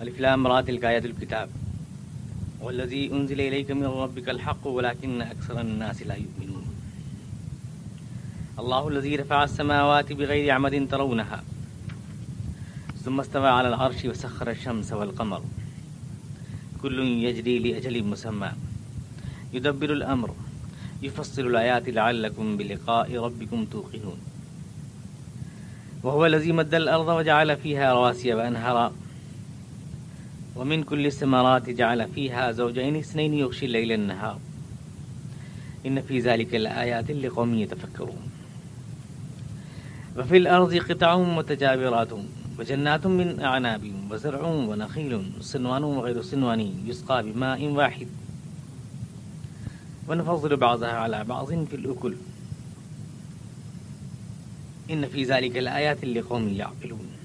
الف لام را تلك آيات الكتاب. والذي أنزل إليك من ربك الحق، ولكن أكثر الناس لا يؤمنون. الله الذي رفع السماوات بغير عمد ترونها، ثم استوى على العرش وسخر الشمس والقمر. كل يجري لأجل مسمى. يدبر الأمر، يفصل الآيات لعلكم بلقاء ربكم توقنون. وهو الذي مد الأرض وجعل فيها رواسي وأنهارا ومن كل الثمرات جعل فيها زوجين اثنين يغشي الليل النهار إن في ذلك الآيات لقوم يتفكرون وفي الأرض قطع متجاورات وجنات من أعناب وزرع ونخيل صنوان وغير صنوان يسقى بماء واحد. ونفضل بعضها على بعض في الأكل إن في ذلك الآيات لقوم يعقلون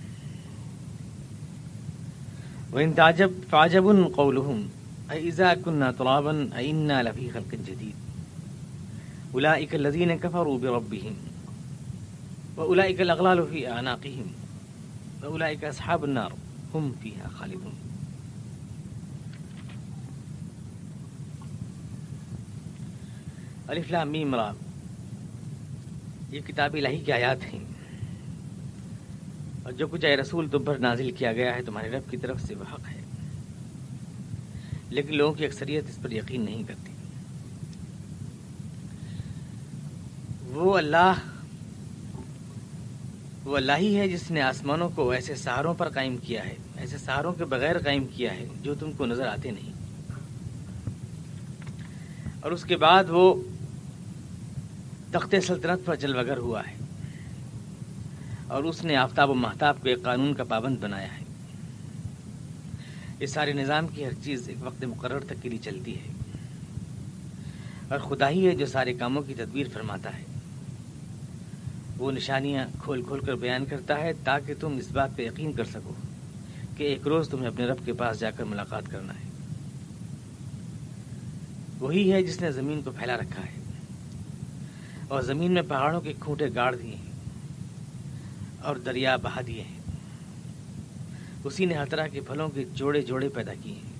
وإن تعجب فعجب قولهم. أإذا كنا ترابا أئنا لفي خلق جديد. أولئك الذين كفروا بربهم. وأولئك الأغلال في أعناقهم. وأولئك أصحاب النار. هم فيها خالدون. الف لام میم را. یہ کتاب الہی کی آیات ہیں۔ اور جو کچھ اے رسول تم پر نازل کیا گیا ہے تمہارے رب کی طرف سے وہ حق ہے۔ لیکن لوگوں کی اکثریت اس پر یقین نہیں کرتی۔ وہ اللہ وہ اللہ ہی ہے جس نے آسمانوں کو ایسے سہاروں پر قائم کیا ہے، ایسے سہاروں کے بغیر قائم کیا ہے جو تم کو نظر آتے نہیں۔ اور اس کے بعد وہ تخت سلطنت پر جل وگر ہوا ہے۔ اور اس نے آفتاب و محتاب کو ایک قانون کا پابند بنایا ہے۔ اس سارے نظام کی ہر چیز ایک وقت مقرر تک کے لیے چلتی ہے۔ اور خدا ہی ہے جو سارے کاموں کی تدبیر فرماتا ہے۔ وہ نشانیاں کھول کھول کر بیان کرتا ہے تاکہ تم اس بات پہ یقین کر سکو کہ ایک روز تمہیں اپنے رب کے پاس جا کر ملاقات کرنا ہے۔ وہی ہے جس نے زمین کو پھیلا رکھا ہے۔ اور زمین میں پہاڑوں کے کھوٹے گاڑ دیے ہیں۔ اور دریا بہا دیے ہیں۔ اسی نے ہر طرح کے پھلوں کے جوڑے جوڑے پیدا کیے ہیں۔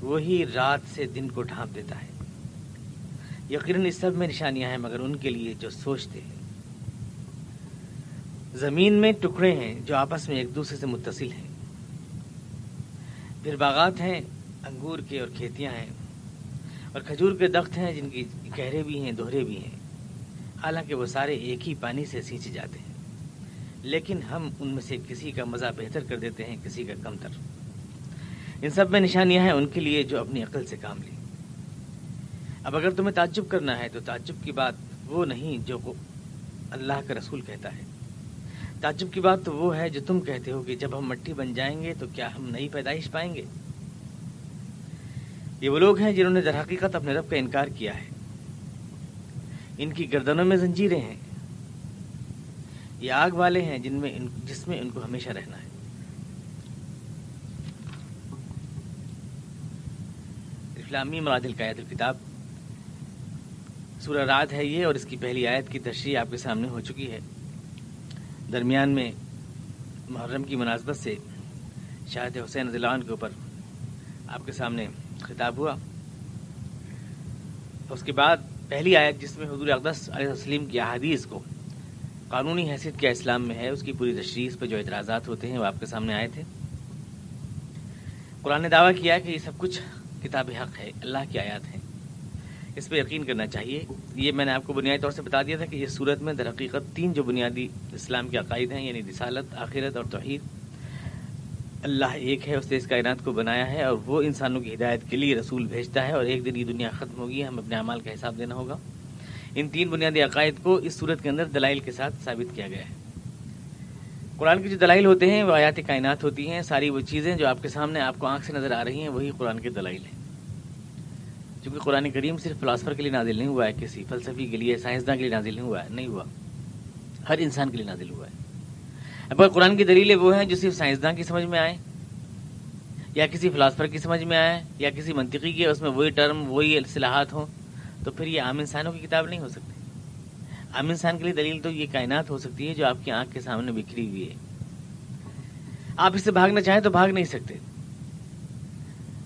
وہی رات سے دن کو ڈھانپ دیتا ہے۔ یقیناً اس سب میں نشانیاں ہیں، مگر ان کے لیے جو سوچتے ہیں۔ زمین میں ٹکڑے ہیں جو آپس میں ایک دوسرے سے متصل ہیں۔ پھر باغات ہیں، انگور کے اور کھیتیاں ہیں۔ اور کھجور کے درخت ہیں جن کی گہرے بھی ہیں، دوہرے بھی ہیں۔ حالانکہ وہ سارے ایک ہی پانی سے سینچے جاتے ہیں۔ لیکن ہم ان میں سے کسی کا مزہ بہتر کر دیتے ہیں، کسی کا کم تر ان سب میں نشانیاں ہیں ان کے لیے جو اپنی عقل سے کام لیں۔ اب اگر تمہیں تعجب کرنا ہے تو تعجب کی بات وہ نہیں جو اللہ کا رسول کہتا ہے۔ تعجب کی بات تو وہ ہے جو تم کہتے ہو کہ جب ہم مٹی بن جائیں گے تو کیا ہم نئی پیدائش پائیں گے؟ یہ وہ لوگ ہیں جنہوں نے در حقیقت اپنے رب کا انکار کیا ہے۔ ان کی گردنوں میں زنجیریں ہیں۔ یہ آگ والے ہیں جن میں ان جس میں ان کو ہمیشہ رہنا ہے۔ اسلامی مراد القاعد الکتاب۔ سورہ رات ہے یہ اور اس کی پہلی آیت کی تشریح آپ کے سامنے ہو چکی ہے۔ درمیان میں محرم کی مناسبت سے شاہد حسین رضی عنہ کے اوپر آپ کے سامنے خطاب ہوا۔ اس کے بعد پہلی آیت جس میں حضور اقدس علیہ وسلم کی احادیث کو قانونی حیثیت کیا اسلام میں ہے، اس کی پوری تشریح پہ جو اعتراضات ہوتے ہیں وہ آپ کے سامنے آئے تھے۔ قرآن نے دعویٰ کیا کہ یہ سب کچھ کتاب حق ہے، اللہ کی آیات ہیں۔ اس پہ یقین کرنا چاہیے۔ یہ میں نے آپ کو بنیادی طور سے بتا دیا تھا کہ یہ صورت میں در حقیقت تین جو بنیادی اسلام کے عقائد ہیں یعنی رسالت، آخرت اور توحید، اللہ ایک ہے، اس نے اس کائنات کو بنایا ہے اور وہ انسانوں کی ہدایت کے لیے رسول بھیجتا ہے اور ایک دن یہ دنیا ختم ہوگی، ہم اپنے اعمال کا حساب دینا ہوگا۔ ان تین بنیادی عقائد کو اس صورت کے اندر دلائل کے ساتھ ثابت کیا گیا ہے۔ قرآن کے جو دلائل ہوتے ہیں، وہ آیات کائنات ہوتی ہیں، ساری وہ چیزیں جو آپ کے سامنے آپ کو آنکھ سے نظر آ رہی ہیں، وہی قرآن کے دلائل ہیں۔ چونکہ قرآن کریم صرف فلاسفر کے لیے نازل نہیں ہوا ہے، کسی فلسفی کے لیے، سائنسداں کے لیے نازل نہیں ہوا ہے، نہیں ہوا۔ ہر انسان کے لیے نازل ہوا ہے۔ اب قرآن کی دلیلیں وہ ہیں جو صرف سائنسداں کی سمجھ میں آئیں، یا کسی فلاسفر کی سمجھ میں آئے یا کسی منطقی کی، اس میں وہی ٹرم، وہی اصلاحات ہوں تو پھر یہ عام انسانوں کی کتاب نہیں ہو سکتی۔ عام انسان کے لیے دلیل تو یہ کائنات ہو سکتی ہے جو آپ کی آنکھ کے سامنے بکھری ہوئی ہے۔ آپ اس سے بھاگنا چاہیں تو بھاگ نہیں سکتے۔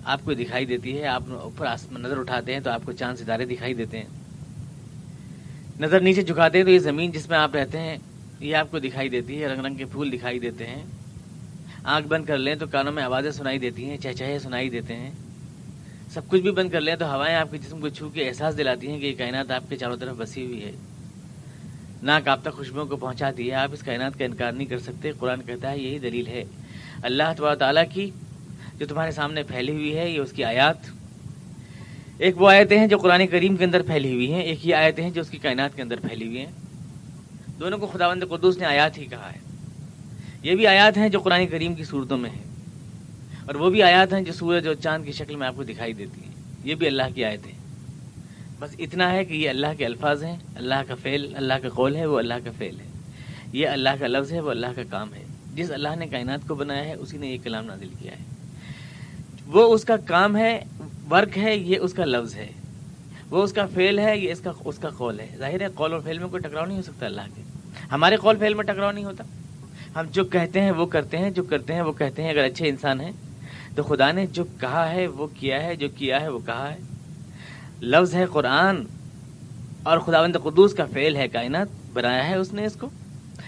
آپ کو دکھائی دیتی ہے، آپ اوپر نظر اٹھاتے ہیں تو آپ کو چاند ستارے دکھائی دیتے ہیں۔ نظر نیچے جھکاتے ہیں تو یہ زمین جس میں آپ رہتے ہیں، یہ آپ کو دکھائی دیتی ہے۔ رنگ رنگ کے پھول دکھائی دیتے ہیں۔ آنکھ بند کر لیں تو کانوں میں آوازیں سنائی دیتی ہیں، چہچہے سنائی دیتے ہیں۔ سب کچھ بھی بند کر لیں تو ہوائیں آپ کے جسم کو چھو کے احساس دلاتی ہیں کہ یہ کائنات آپ کے چاروں طرف بسی ہوئی ہے۔ ناک آپ تک خوشبوؤں کو پہنچاتی ہے۔ آپ اس کائنات کا انکار نہیں کر سکتے۔ قرآن کہتا ہے یہی دلیل ہے۔ اللہ تبار تعالیٰ کی جو تمہارے سامنے پھیلی ہوئی ہے، یہ اس کی آیات۔ ایک وہ آیتیں ہیں جو قرآن کریم کے اندر پھیلی ہوئی ہیں۔ ایک یہ آیتیں ہیں جو اس کی کائنات کے اندر پھیلی ہوئی ہیں۔ دونوں کو خداوند قدوس نے آیات ہی کہا ہے۔ یہ بھی آیات ہیں جو قرآن کریم کی صورتوں میں ہیں۔ اور وہ بھی آیات ہیں جو سورج اور چاند کی شکل میں آپ کو دکھائی دیتی ہیں۔ یہ بھی اللہ کی آیتیں بس اتنا ہے کہ یہ اللہ کے الفاظ ہیں، اللہ کا فعل، اللہ کا قول ہے، وہ اللہ کا فعل ہے۔ یہ اللہ کا لفظ ہے، وہ اللہ کا کام ہے۔ جس اللہ نے کائنات کو بنایا ہے، اسی نے یہ کلام نازل کیا ہے۔ وہ اس کا کام ہے، ورک ہے، یہ اس کا لفظ ہے۔ وہ اس کا فعل ہے، یہ اس کا اس کا قول ہے۔ ظاہر ہے، قول اور فعل میں کوئی ٹکراؤ نہیں ہو سکتا اللہ کے۔ ہمارے قول فعل میں ٹکراؤ نہیں ہوتا۔ ہم جو کہتے ہیں، وہ کرتے ہیں، جو کرتے ہیں، وہ کہتے ہیں۔ اگر اچھے انسان ہیں تو خدا نے جو کہا ہے، وہ کیا ہے، جو کیا ہے، وہ کہا ہے۔ لفظ ہے قرآن اور خداوند قدوس کا فعل ہے کائنات، بنایا ہے اس نے اس کو۔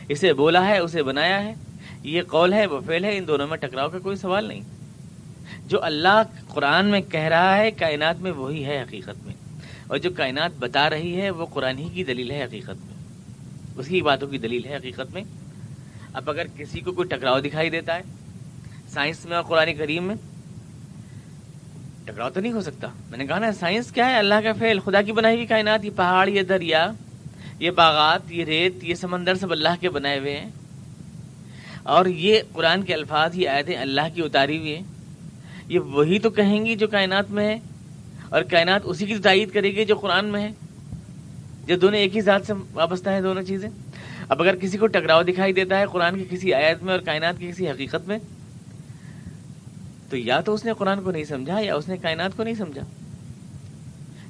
اسے بولا ہے، اسے بنایا ہے۔ یہ قول ہے، وہ فعل ہے۔ ان دونوں میں ٹکراؤ کا کوئی سوال نہیں۔ جو اللہ قرآن میں کہہ رہا ہے، کائنات میں وہی ہے حقیقت میں۔ اور جو کائنات بتا رہی ہے، وہ قرآن ہی کی دلیل ہے حقیقت میں۔ اس کی باتوں کی دلیل ہے حقیقت میں۔ اب اگر کسی کو کوئی ٹکراؤ دکھائی دیتا ہے سائنس میں اور قرآن کریم میں؟ ٹکراؤ تو نہیں ہو سکتا۔ میں نے کہا نا، سائنس کیا ہے؟ اللہ کا فعل، خدا کی بنائی ہوئی کائنات، یہ پہاڑ، یہ دریا، یہ باغات، یہ ریت، یہ سمندر سب اللہ کے بنائے ہوئے ہیں۔ اور یہ قرآن کے الفاظ، یہ آئے تھے اللہ کی اتاری ہوئی ہیں۔ یہ وہی تو کہیں گی جو کائنات میں ہے، اور کائنات اسی کی تائید کرے گی جو قرآن میں ہے۔ جو دونوں ایک ہی ذات سے وابستہ ہیں دونوں چیزیں۔ اب اگر کسی کو ٹکراؤ دکھائی دیتا ہے قرآن کی کسی آیت میں اور کائنات کی کسی حقیقت میں تو یا تو اس نے قرآن کو نہیں سمجھا یا اس نے کائنات کو نہیں سمجھا۔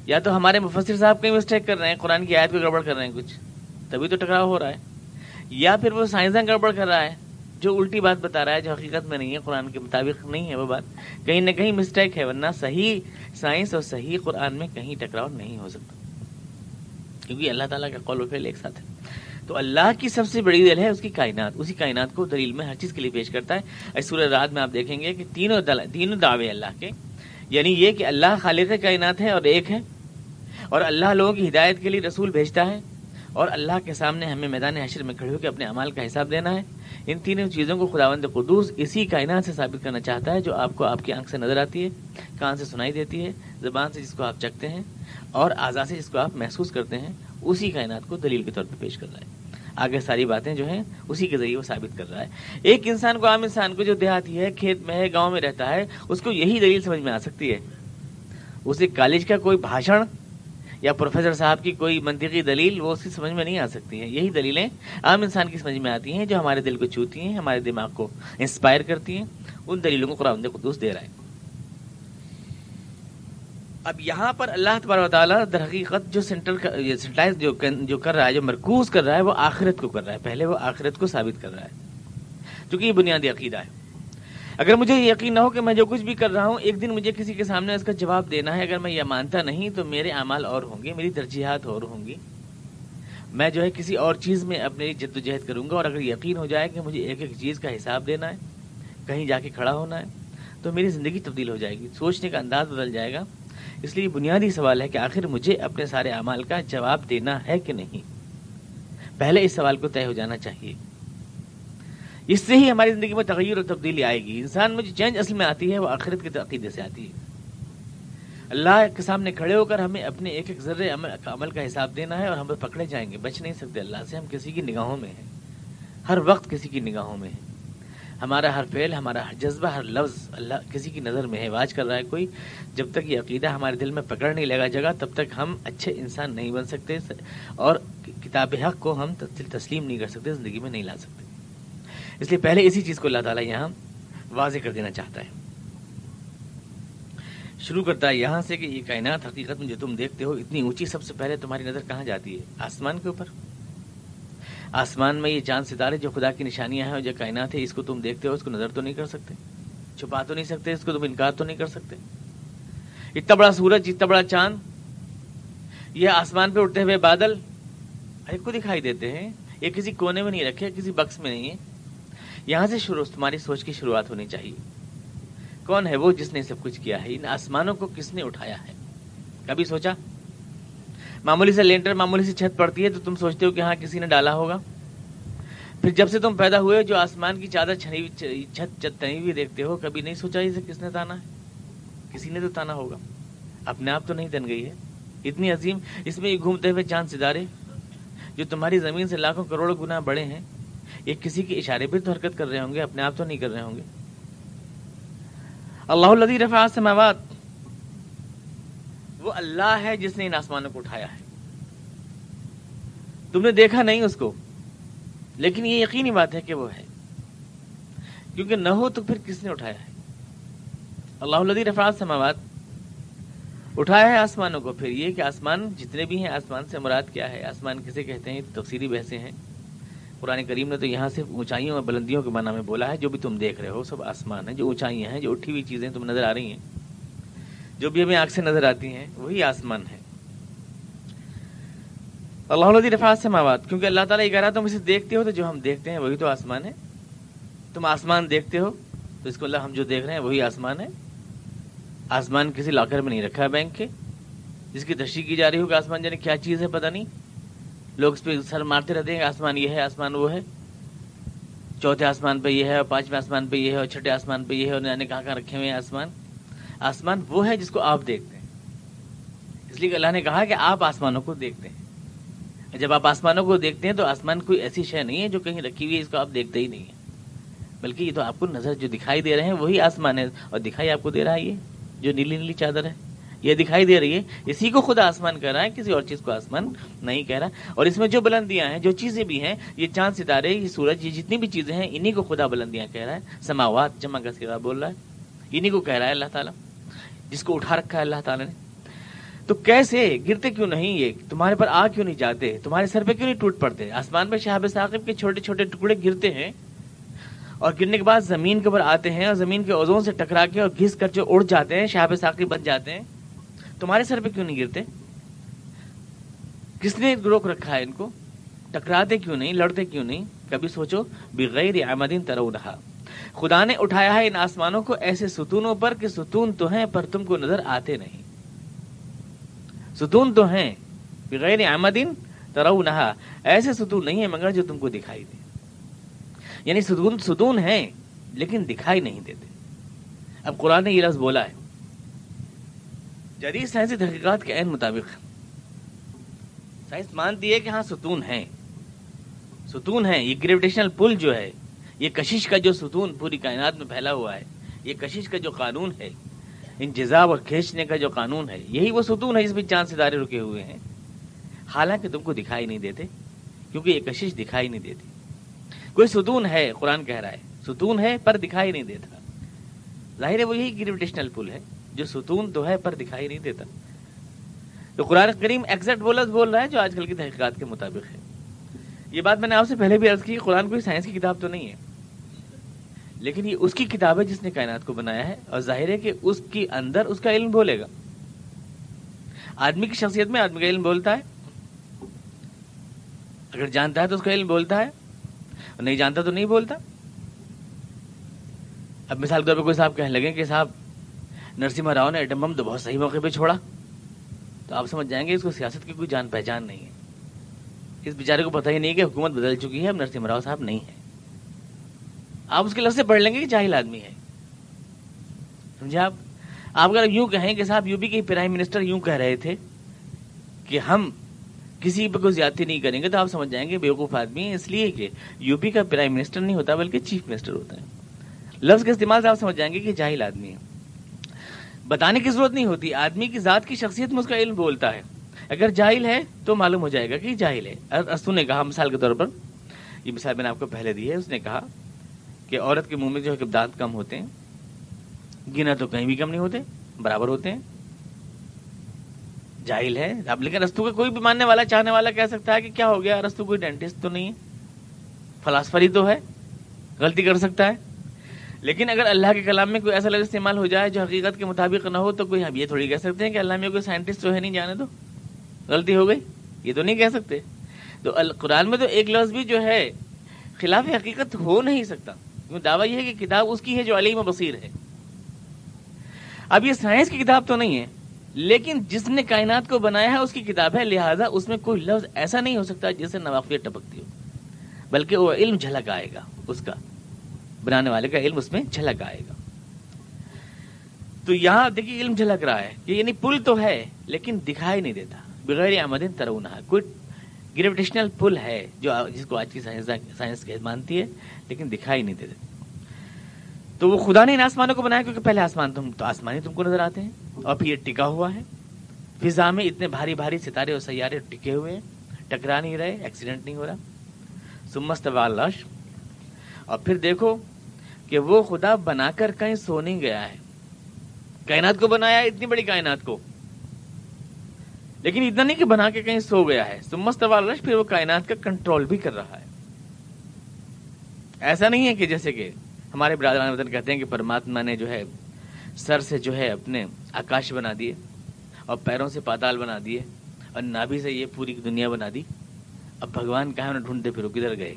یا تو ہمارے مفسر صاحب کہیں مسٹیک کر رہے ہیں، قرآن کی آیت کو گڑبڑ کر رہے ہیں کچھ۔ تبھی تو ٹکراؤ ہو رہا ہے۔ یا پھر وہ سائنسدان گڑبڑ کر رہا ہے، جو الٹی بات بتا رہا ہے، جو حقیقت میں نہیں ہے، قرآن کے مطابق نہیں ہے وہ بات۔ کہیں نہ کہیں مسٹیک ہے، ورنہ صحیح سائنس اور صحیح قرآن میں کہیں ٹکراؤ نہیں ہو سکتا۔ کیونکہ اللہ تعالیٰ کا قول و فعل ایک ساتھ ہے۔ تو اللہ کی سب سے بڑی دل ہے اس کی کائنات۔ اسی کائنات کو دلیل میں ہر چیز کے لیے پیش کرتا ہے۔ سورہ رات میں آپ دیکھیں گے کہ تینوں دل، تینوں دعوے اللہ کے۔ یعنی یہ کہ اللہ خالق کائنات ہے اور ایک ہے۔ اور اللہ لوگوں کی ہدایت کے لیے رسول بھیجتا ہے۔ اور اللہ کے سامنے ہمیں میدان حشر میں کھڑے ہو کے اپنے عمال کا حساب دینا ہے۔ ان تینوں چیزوں کو خداوند قدوس اسی کائنات سے ثابت کرنا چاہتا ہے جو آپ کو آپ کی آنکھ سے نظر آتی ہے، کان سے سنائی دیتی ہے، زبان سے جس کو آپ چکتے ہیں اور آزاد سے جس کو آپ محسوس کرتے ہیں، اسی کائنات کو دلیل کے طور پہ پیش کر رہا ہے۔ آگے ساری باتیں جو ہیں اسی کے ذریعے وہ ثابت کر رہا ہے۔ ایک انسان کو عام انسان کو جو دیہاتی ہے، کھیت میں ہے، گاؤں میں رہتا ہے، اس کو یہی دلیل سمجھ میں آ سکتی ہے۔ اسے کالج کا کوئی بھاشن یا پروفیسر صاحب کی کوئی منطقی دلیل وہ اس کی سمجھ میں نہیں آ سکتی ہیں۔ یہی دلیلیں عام انسان کی سمجھ میں آتی ہیں جو ہمارے دل کو چھوتی ہیں، ہمارے دماغ کو انسپائر کرتی ہیں۔ ان دلیلوں کو قرآن قدوس دے رہا ہے۔ اب یہاں پر اللہ تبار و تعالیٰ در حقیقت جو سینٹر جو جو کر رہا ہے، جو مرکوز کر رہا ہے، وہ آخرت کو کر رہا ہے۔ پہلے وہ آخرت کو ثابت کر رہا ہے۔ کیونکہ یہ بنیادی عقیدہ ہے۔ اگر مجھے یقین نہ ہو کہ میں جو کچھ بھی کر رہا ہوں، ایک دن مجھے کسی کے سامنے اس کا جواب دینا ہے، اگر میں یہ مانتا نہیں تو میرے اعمال اور ہوں گے، میری ترجیحات اور ہوں گی۔ میں جو ہے کسی اور چیز میں اپنی جد و جہد کروں گا اور اگر یقین ہو جائے کہ مجھے ایک ایک چیز کا حساب دینا ہے، کہیں جا کے کھڑا ہونا ہے، تو میری زندگی تبدیل ہو جائے گی۔ سوچنے کا انداز بدل جائے گا۔ اس لیے بنیادی سوال ہے کہ آخر مجھے اپنے سارے اعمال کا جواب دینا ہے کہ نہیں؟ پہلے اس سوال کو طے ہو جانا چاہیے۔ اس سے ہی ہماری زندگی میں تغیر اور تبدیلی آئے گی۔ انسان میں جو چینج اصل میں آتی ہے، وہ آخرت کے عقیدے سے آتی ہے۔ اللہ کے سامنے کھڑے ہو کر ہمیں اپنے ایک ایک ذرے عمل کا حساب دینا ہے اور ہم پکڑے جائیں گے۔ بچ نہیں سکتے، اللہ سے ہم کسی کی نگاہوں میں ہیں۔ ہر وقت کسی کی نگاہوں میں ہیں۔ ہمارا ہر فعل، ہمارا ہر جذبہ، ہر لفظ اللہ کسی کی نظر میں ہے۔ واج کر رہا ہے کوئی، جب تک یہ عقیدہ ہمارے دل میں پکڑ نہیں لگا جگہ، تب تک ہم اچھے انسان نہیں بن سکتے۔ اور کتاب حق کو ہم تسلیم نہیں کر سکتے، زندگی میں نہیں لا سکتے۔ اس لیے پہلے اسی چیز کو اللہ تعالیٰ یہاں واضح کر دینا چاہتا ہے۔ شروع کرتا ہے یہاں سے کہ یہ کائنات حقیقت میں جو تم دیکھتے ہو، اتنی اونچی سب سے پہلے تمہاری نظر کہاں جاتی ہے؟ آسمان کے اوپر؟ آسمان میں یہ چاند ستارے جو خدا کی نشانیاں ہیں اور جو کائنات ہے اس کو تم دیکھتے ہو، اس کو نظر تو نہیں کر سکتے، چھپا تو نہیں سکتے، اس کو تم انکار تو نہیں کر سکتے۔ اتنا بڑا سورج، اتنا بڑا چاند، یہ آسمان پہ اٹھتے ہوئے بادل ہر کو دکھائی دیتے ہیں۔ یہ کسی کونے میں نہیں رکھے کسی بکس میں نہیں ہے۔ یہاں سے شروع، تمہاری سوچ کی شروعات ہونی چاہیے۔ کون ہے وہ جس نے سب کچھ کیا ہے؟ ان آسمانوں کو کس نے اٹھایا ہے؟ کبھی سوچا؟ معمولی سے لینٹر، معمولی سے چھت پڑتی ہے تو تم سوچتے ہو کہ ہاں کسی نے ڈالا ہوگا۔ پھر جب سے تم پیدا ہوئے، جو آسمان کی چادر چھنی چھت تنی ہوئی دیکھتے ہو، کبھی نہیں سوچا اسے کس نے تانا ہے؟ کسی نے تو تانا ہوگا۔ اپنے آپ تو نہیں تن گئی ہے۔ اتنی عظیم، اس میں یہ گھومتے ہوئے چاند ستارے، جو تمہاری زمین سے لاکھوں کروڑوں گنا بڑے ہیں، یہ کسی کے اشارے پہ تو حرکت کر رہے ہوں گے، اپنے آپ تو نہیں کر رہے ہوں گے۔ اللہ الدی رفا سماوات وہ اللہ ہے جس نے ان آسمانوں کو اٹھایا ہے۔ تم نے دیکھا نہیں اس کو، لیکن یہ یقینی بات ہے کہ وہ ہے۔ کیونکہ نہ ہو تو پھر کس نے اٹھایا ہے؟ اللہ الدی رفا سماوات اٹھایا ہے آسمانوں کو۔ پھر یہ کہ آسمان جتنے بھی ہیں، آسمان سے مراد کیا ہے؟ آسمان کسے کہتے ہیں؟ تفصیلی بحثیں ہیں۔ قرآن کریم نے تو یہاں سے اونچائیوں اور بلندیوں کے معنی میں بولا ہے، جو بھی تم دیکھ رہے ہو، سب آسمان ہے جو اونچائیاں ہیں، جو اٹھی ہوئی چیزیں تم نظر آ رہی ہیں۔ جو بھی ہمیں آنکھ سے نظر آتی ہیں، وہی آسمان ہے اللہ رفاظ سے مواد کیونکہ اللہ تعالیٰ یہ کہہ رہا تم اسے دیکھتے ہو تو جو ہم دیکھتے ہیں وہی تو آسمان ہے۔ تم آسمان دیکھتے ہو تو اس کو اللہ ہم جو دیکھ رہے ہیں وہی آسمان ہے۔ آسمان کسی لاکر میں نہیں رکھا ہے بینک کے۔ جس کی تشریح کی جا رہی ہو کہ آسمان جانے کیا چیز ہے، پتہ نہیں۔ لوگ اس پہ سر مارتے رہتے ہیں آسمان یہ ہے، آسمان وہ ہے۔ چوتھے آسمان پہ یہ ہے، اور پانچویں آسمان پہ یہ ہے، اور چھٹے آسمان پہ یہ ہے، اور نے کہاں کہاں رکھے ہوئے ہیں آسمان۔ آسمان وہ ہے جس کو آپ دیکھتے ہیں۔ اس لیے اللہ نے کہا کہ آپ آسمانوں کو دیکھتے ہیں۔ جب آپ آسمانوں کو دیکھتے ہیں تو آسمان کوئی ایسی شے نہیں ہے جو کہیں رکھی ہوئی ہے، اس کو آپ دیکھتے ہی نہیں ہیں۔ بلکہ یہ تو آپ کو نظر جو دکھائی دے رہے ہیں، وہی آسمان ہے۔ اور دکھائی آپ کو دے رہا ہے یہ، جو نیلی نیلی چادر ہے۔ یہ دکھائی دے رہی ہے، اسی کو خدا آسمان کہہ رہا ہے، کسی اور چیز کو آسمان نہیں کہہ رہا۔ اور اس میں جو بلندیاں ہیں، جو چیزیں بھی ہیں، یہ چاند ستارے، یہ سورج، یہ جتنی بھی چیزیں ہیں، انہی کو خدا بلندیاں کہہ رہا ہے۔ سماوات، جمع کا سیرا بول رہا ہے۔ انہی کو کہہ رہا ہے اللہ تعالیٰ۔ جس کو اٹھا رکھا ہے اللہ تعالیٰ نے۔ تو کیسے؟ گرتے کیوں نہیں یہ؟ تمہارے پر آ کیوں نہیں جاتے؟ تمہارے سر پہ کیوں نہیں ٹوٹ پڑتے؟ آسمان پہ شہاب ثاقب کے چھوٹے چھوٹے ٹکڑے گرتے ہیں۔ اور گرنے کے بعد زمین کے اوپر آتے ہیں اور زمین کے اوزون سے ٹکرا کے اور گھس کر جو اڑ جاتے ہیں، شہاب ثاقب بن جاتے ہیں۔ تمہارے سر پہ کیوں نہیں گرتے؟ کس نے روک رکھا ہے ان کو؟ ٹکراتے کیوں نہیں؟ لڑتے کیوں نہیں؟ کبھی سوچو، بغیر آمدین ترو رہا خدا نے اٹھایا ہے ان آسمانوں کو ایسے ستونوں پر کہ ستون تو ہیں پر تم کو نظر آتے نہیں۔ ستون تو ہیں، بغیر آمدین ترو نہا ایسے ستون نہیں ہے مگر جو تم کو دکھائی دے۔ یعنی ستون ستون ہیں لیکن دکھائی نہیں دیتے۔ اب قرآن نے یہ لفظ بولا ہے۔ جدید سائنسی تحقیقات کے عین مطابق۔ سائنس مانتی ہے کہ ہاں ستون ہے ستون ہے یہ گریویٹیشنل پل جو ہے یہ کشش کا جو ستون پوری کائنات میں پھیلا ہوا ہے، یہ کشش کا جو قانون ہے ان جزاب اور کھینچنے کا جو قانون ہے، یہی وہ ستون ہے جس میں چاند ستارے رکے ہوئے ہیں۔ حالانکہ تم کو دکھائی نہیں دیتے، کیونکہ یہ کشش دکھائی نہیں دیتی۔ کوئی ستون ہے، قرآن کہہ رہا ہے، ستون ہے پر دکھائی نہیں دیتا۔ ظاہر ہے وہ یہی گریویٹیشنل پل ہے، جو ستون تو ہے پر دکھائی نہیں دیتا۔ تو قرآن کریم ایکزیکٹ بولز بول رہا ہے جو آج کل کی تحقیقات کے مطابق ہے۔ یہ بات میں نے آپ سے پہلے بھی عرض کی، قرآن کوئی سائنس کی کتاب تو نہیں ہے۔ لیکن یہ اس کی کتاب ہے جس نے کائنات کو بنایا ہے اور ظاہر ہے کہ اس کی اندر اس کا علم بولے گا۔ آدمی کی شخصیت میں آدمی کا علم بولتا ہے۔ اگر جانتا ہے تو اس کا علم بولتا ہے، اور نہیں جانتا تو نہیں بولتا اب مثال کے طور پہ کوئی صاحب کہنے لگے کہ صاحب نرسمہ راؤ نے ایٹم بم تو بہت صحیح موقع پہ چھوڑا۔ تو آپ سمجھ جائیں گے اس کو سیاست کی کوئی جان پہچان نہیں ہے۔ اس بیچارے کو پتہ ہی نہیں کہ حکومت بدل چکی ہے، اب نرسمہ راؤ صاحب نہیں ہے۔ آپ اس کے لفظ سے پڑھ لیں گے کہ جاہل آدمی ہے؟ سمجھے آپ؟ آپ اگر یوں کہیں کہ صاحب یو پی کے پرائم منسٹر یوں کہہ رہے تھے کہ ہم کسی پہ کوئی زیادتی نہیں کریں گے تو آپ سمجھ جائیں گے بیوقوف آدمی ہے اس لیے کہ یو پی کا پرائم منسٹر نہیں ہوتا بلکہ چیف منسٹر ہوتا ہے۔ لفظ کے استعمال سے آپ سمجھ جائیں گے کہ جاہل آدمی ہے بتانے کی ضرورت نہیں ہوتی، آدمی کی ذات کی شخصیت میں اس کا علم بولتا ہے۔ اگر جاہل ہے تو معلوم ہو جائے گا کہ جاہل ہے۔ استو نے کہا مثال کے طور پر، یہ مثال میں نے آپ کو پہلے دی ہے، اس نے کہا کہ عورت کے منہ میں جو ہے دانت کم ہوتے ہیں، گنا تو کہیں بھی کم نہیں ہوتے، برابر ہوتے ہیں۔ جاہل ہے۔ اب لیکن رستو کا کوئی بھی ماننے والا، چاہنے والا کہہ سکتا ہے کہ کیا ہو گیا، رستو کوئی ڈینٹسٹ تو نہیں ہے۔ فلاسفر ہی تو ہے، غلطی کر سکتا ہے۔ لیکن اگر اللہ کے کلام میں کوئی ایسا لفظ استعمال ہو جائے جو حقیقت کے مطابق نہ ہو، تو کوئی ہم یہ تھوڑی کہہ سکتے ہیں کہ اللہ میں کوئی سائنٹسٹ تو ہے نہیں، جانے تو غلطی ہو گئی۔ یہ تو نہیں کہہ سکتے۔ تو قرآن میں تو ایک لفظ بھی جو ہے خلاف حقیقت ہو نہیں سکتا۔ دعویٰ یہ ہے کہ کتاب اس کی ہے جو علیم و بصیر ہے۔ اب یہ سائنس کی کتاب تو نہیں ہے، لیکن جس نے کائنات کو بنایا ہے، اس کی کتاب ہے، لہٰذا اس میں کوئی لفظ ایسا نہیں ہو سکتا جس سے نوافیت ٹپکتی ہو۔ بلکہ وہ علم جھلک آئے گا، اس کا، بنانے والے کا علم اس میں جھلک آئے گا۔ تو یہاں دیکھیے علم جھلک رہا ہے، کہ یعنی پل تو ہے، لیکن دکھائی نہیں دیتا۔ بغیر آمدن ترونا کوئی گریویٹیشنل پل ہے جو جس کو آج کی سائنس سائنس مانتی ہے لیکن دکھائی نہیں دیتے۔ تو وہ خدا نے ان آسمانوں کو بنایا کیونکہ پہلے آسمان تم تو آسمانی تم کو نظر آتے ہیں۔ اور پھر یہ ٹکا ہوا ہے۔ فضا میں اتنے بھاری بھاری ستارے اور سیارے ٹکے ہوئے ہیں۔ ٹکرا نہیں رہے ایکسیڈنٹ نہیں ہو رہا۔ سمست والش اور پھر دیکھو کہ وہ خدا بنا کر کہیں سو نہیں گیا ہے۔ کائنات کو بنایا، اتنی بڑی کائنات کو۔ لیکن اتنا نہیں کہ بنا کے کہیں سو گیا ہے۔ سمست والش پھر وہ کائنات کا کنٹرول بھی کر رہا ہے۔ ایسا نہیں ہے کہ جیسے کہ ہمارے برادران وطن کہتے ہیں کہ پرماتما نے جو ہے سر سے جو ہے اپنے آکاش بنا دیے اور پیروں سے پاتال بنا دیے اور نابی سے یہ پوری دنیا بنا دی۔ اب بھگوان کہاں انہیں ڈھونڈتے پھر کدھر گئے؟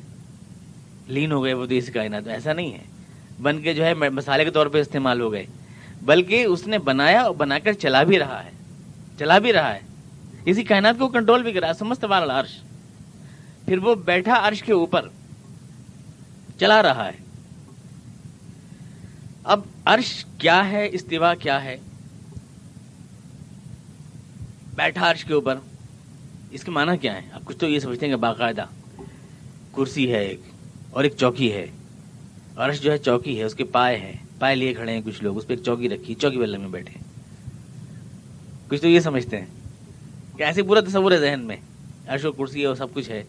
لین ہو گئے وہ دیسی کائنات ایسا نہیں ہے۔ بن کے جو ہے مسالے کے طور پہ استعمال ہو گئے۔ بلکہ اس نے بنایا اور بنا کر چلا بھی رہا ہے۔ چلا بھی رہا ہے۔ اسی کائنات کو کنٹرول بھی کرا سمست والا عرش پھر وہ بیٹھا عرش کے اوپر۔ چلا رہا ہے۔ اب عرش کیا ہے، استوا کیا ہے؟ بیٹھا عرش کے اوپر۔ اس کے معنی کیا ہے؟ آپ کچھ تو یہ سمجھتے ہیں کہ باقاعدہ۔ کرسی ہے ایک اور ایک چوکی ہے۔ عرش جو ہے چوکی ہے، اس کے پائے ہیں۔ پائے لیے کھڑے ہیں کچھ لوگ، اس پہ ایک چوکی رکھی، چوکی والے میں بیٹھے۔ کچھ تو یہ سمجھتے ہیں۔ کہ ایسے پورا تصور ہے ذہن میں۔ عرش و کرسی ہے وہ سب کچھ ہے۔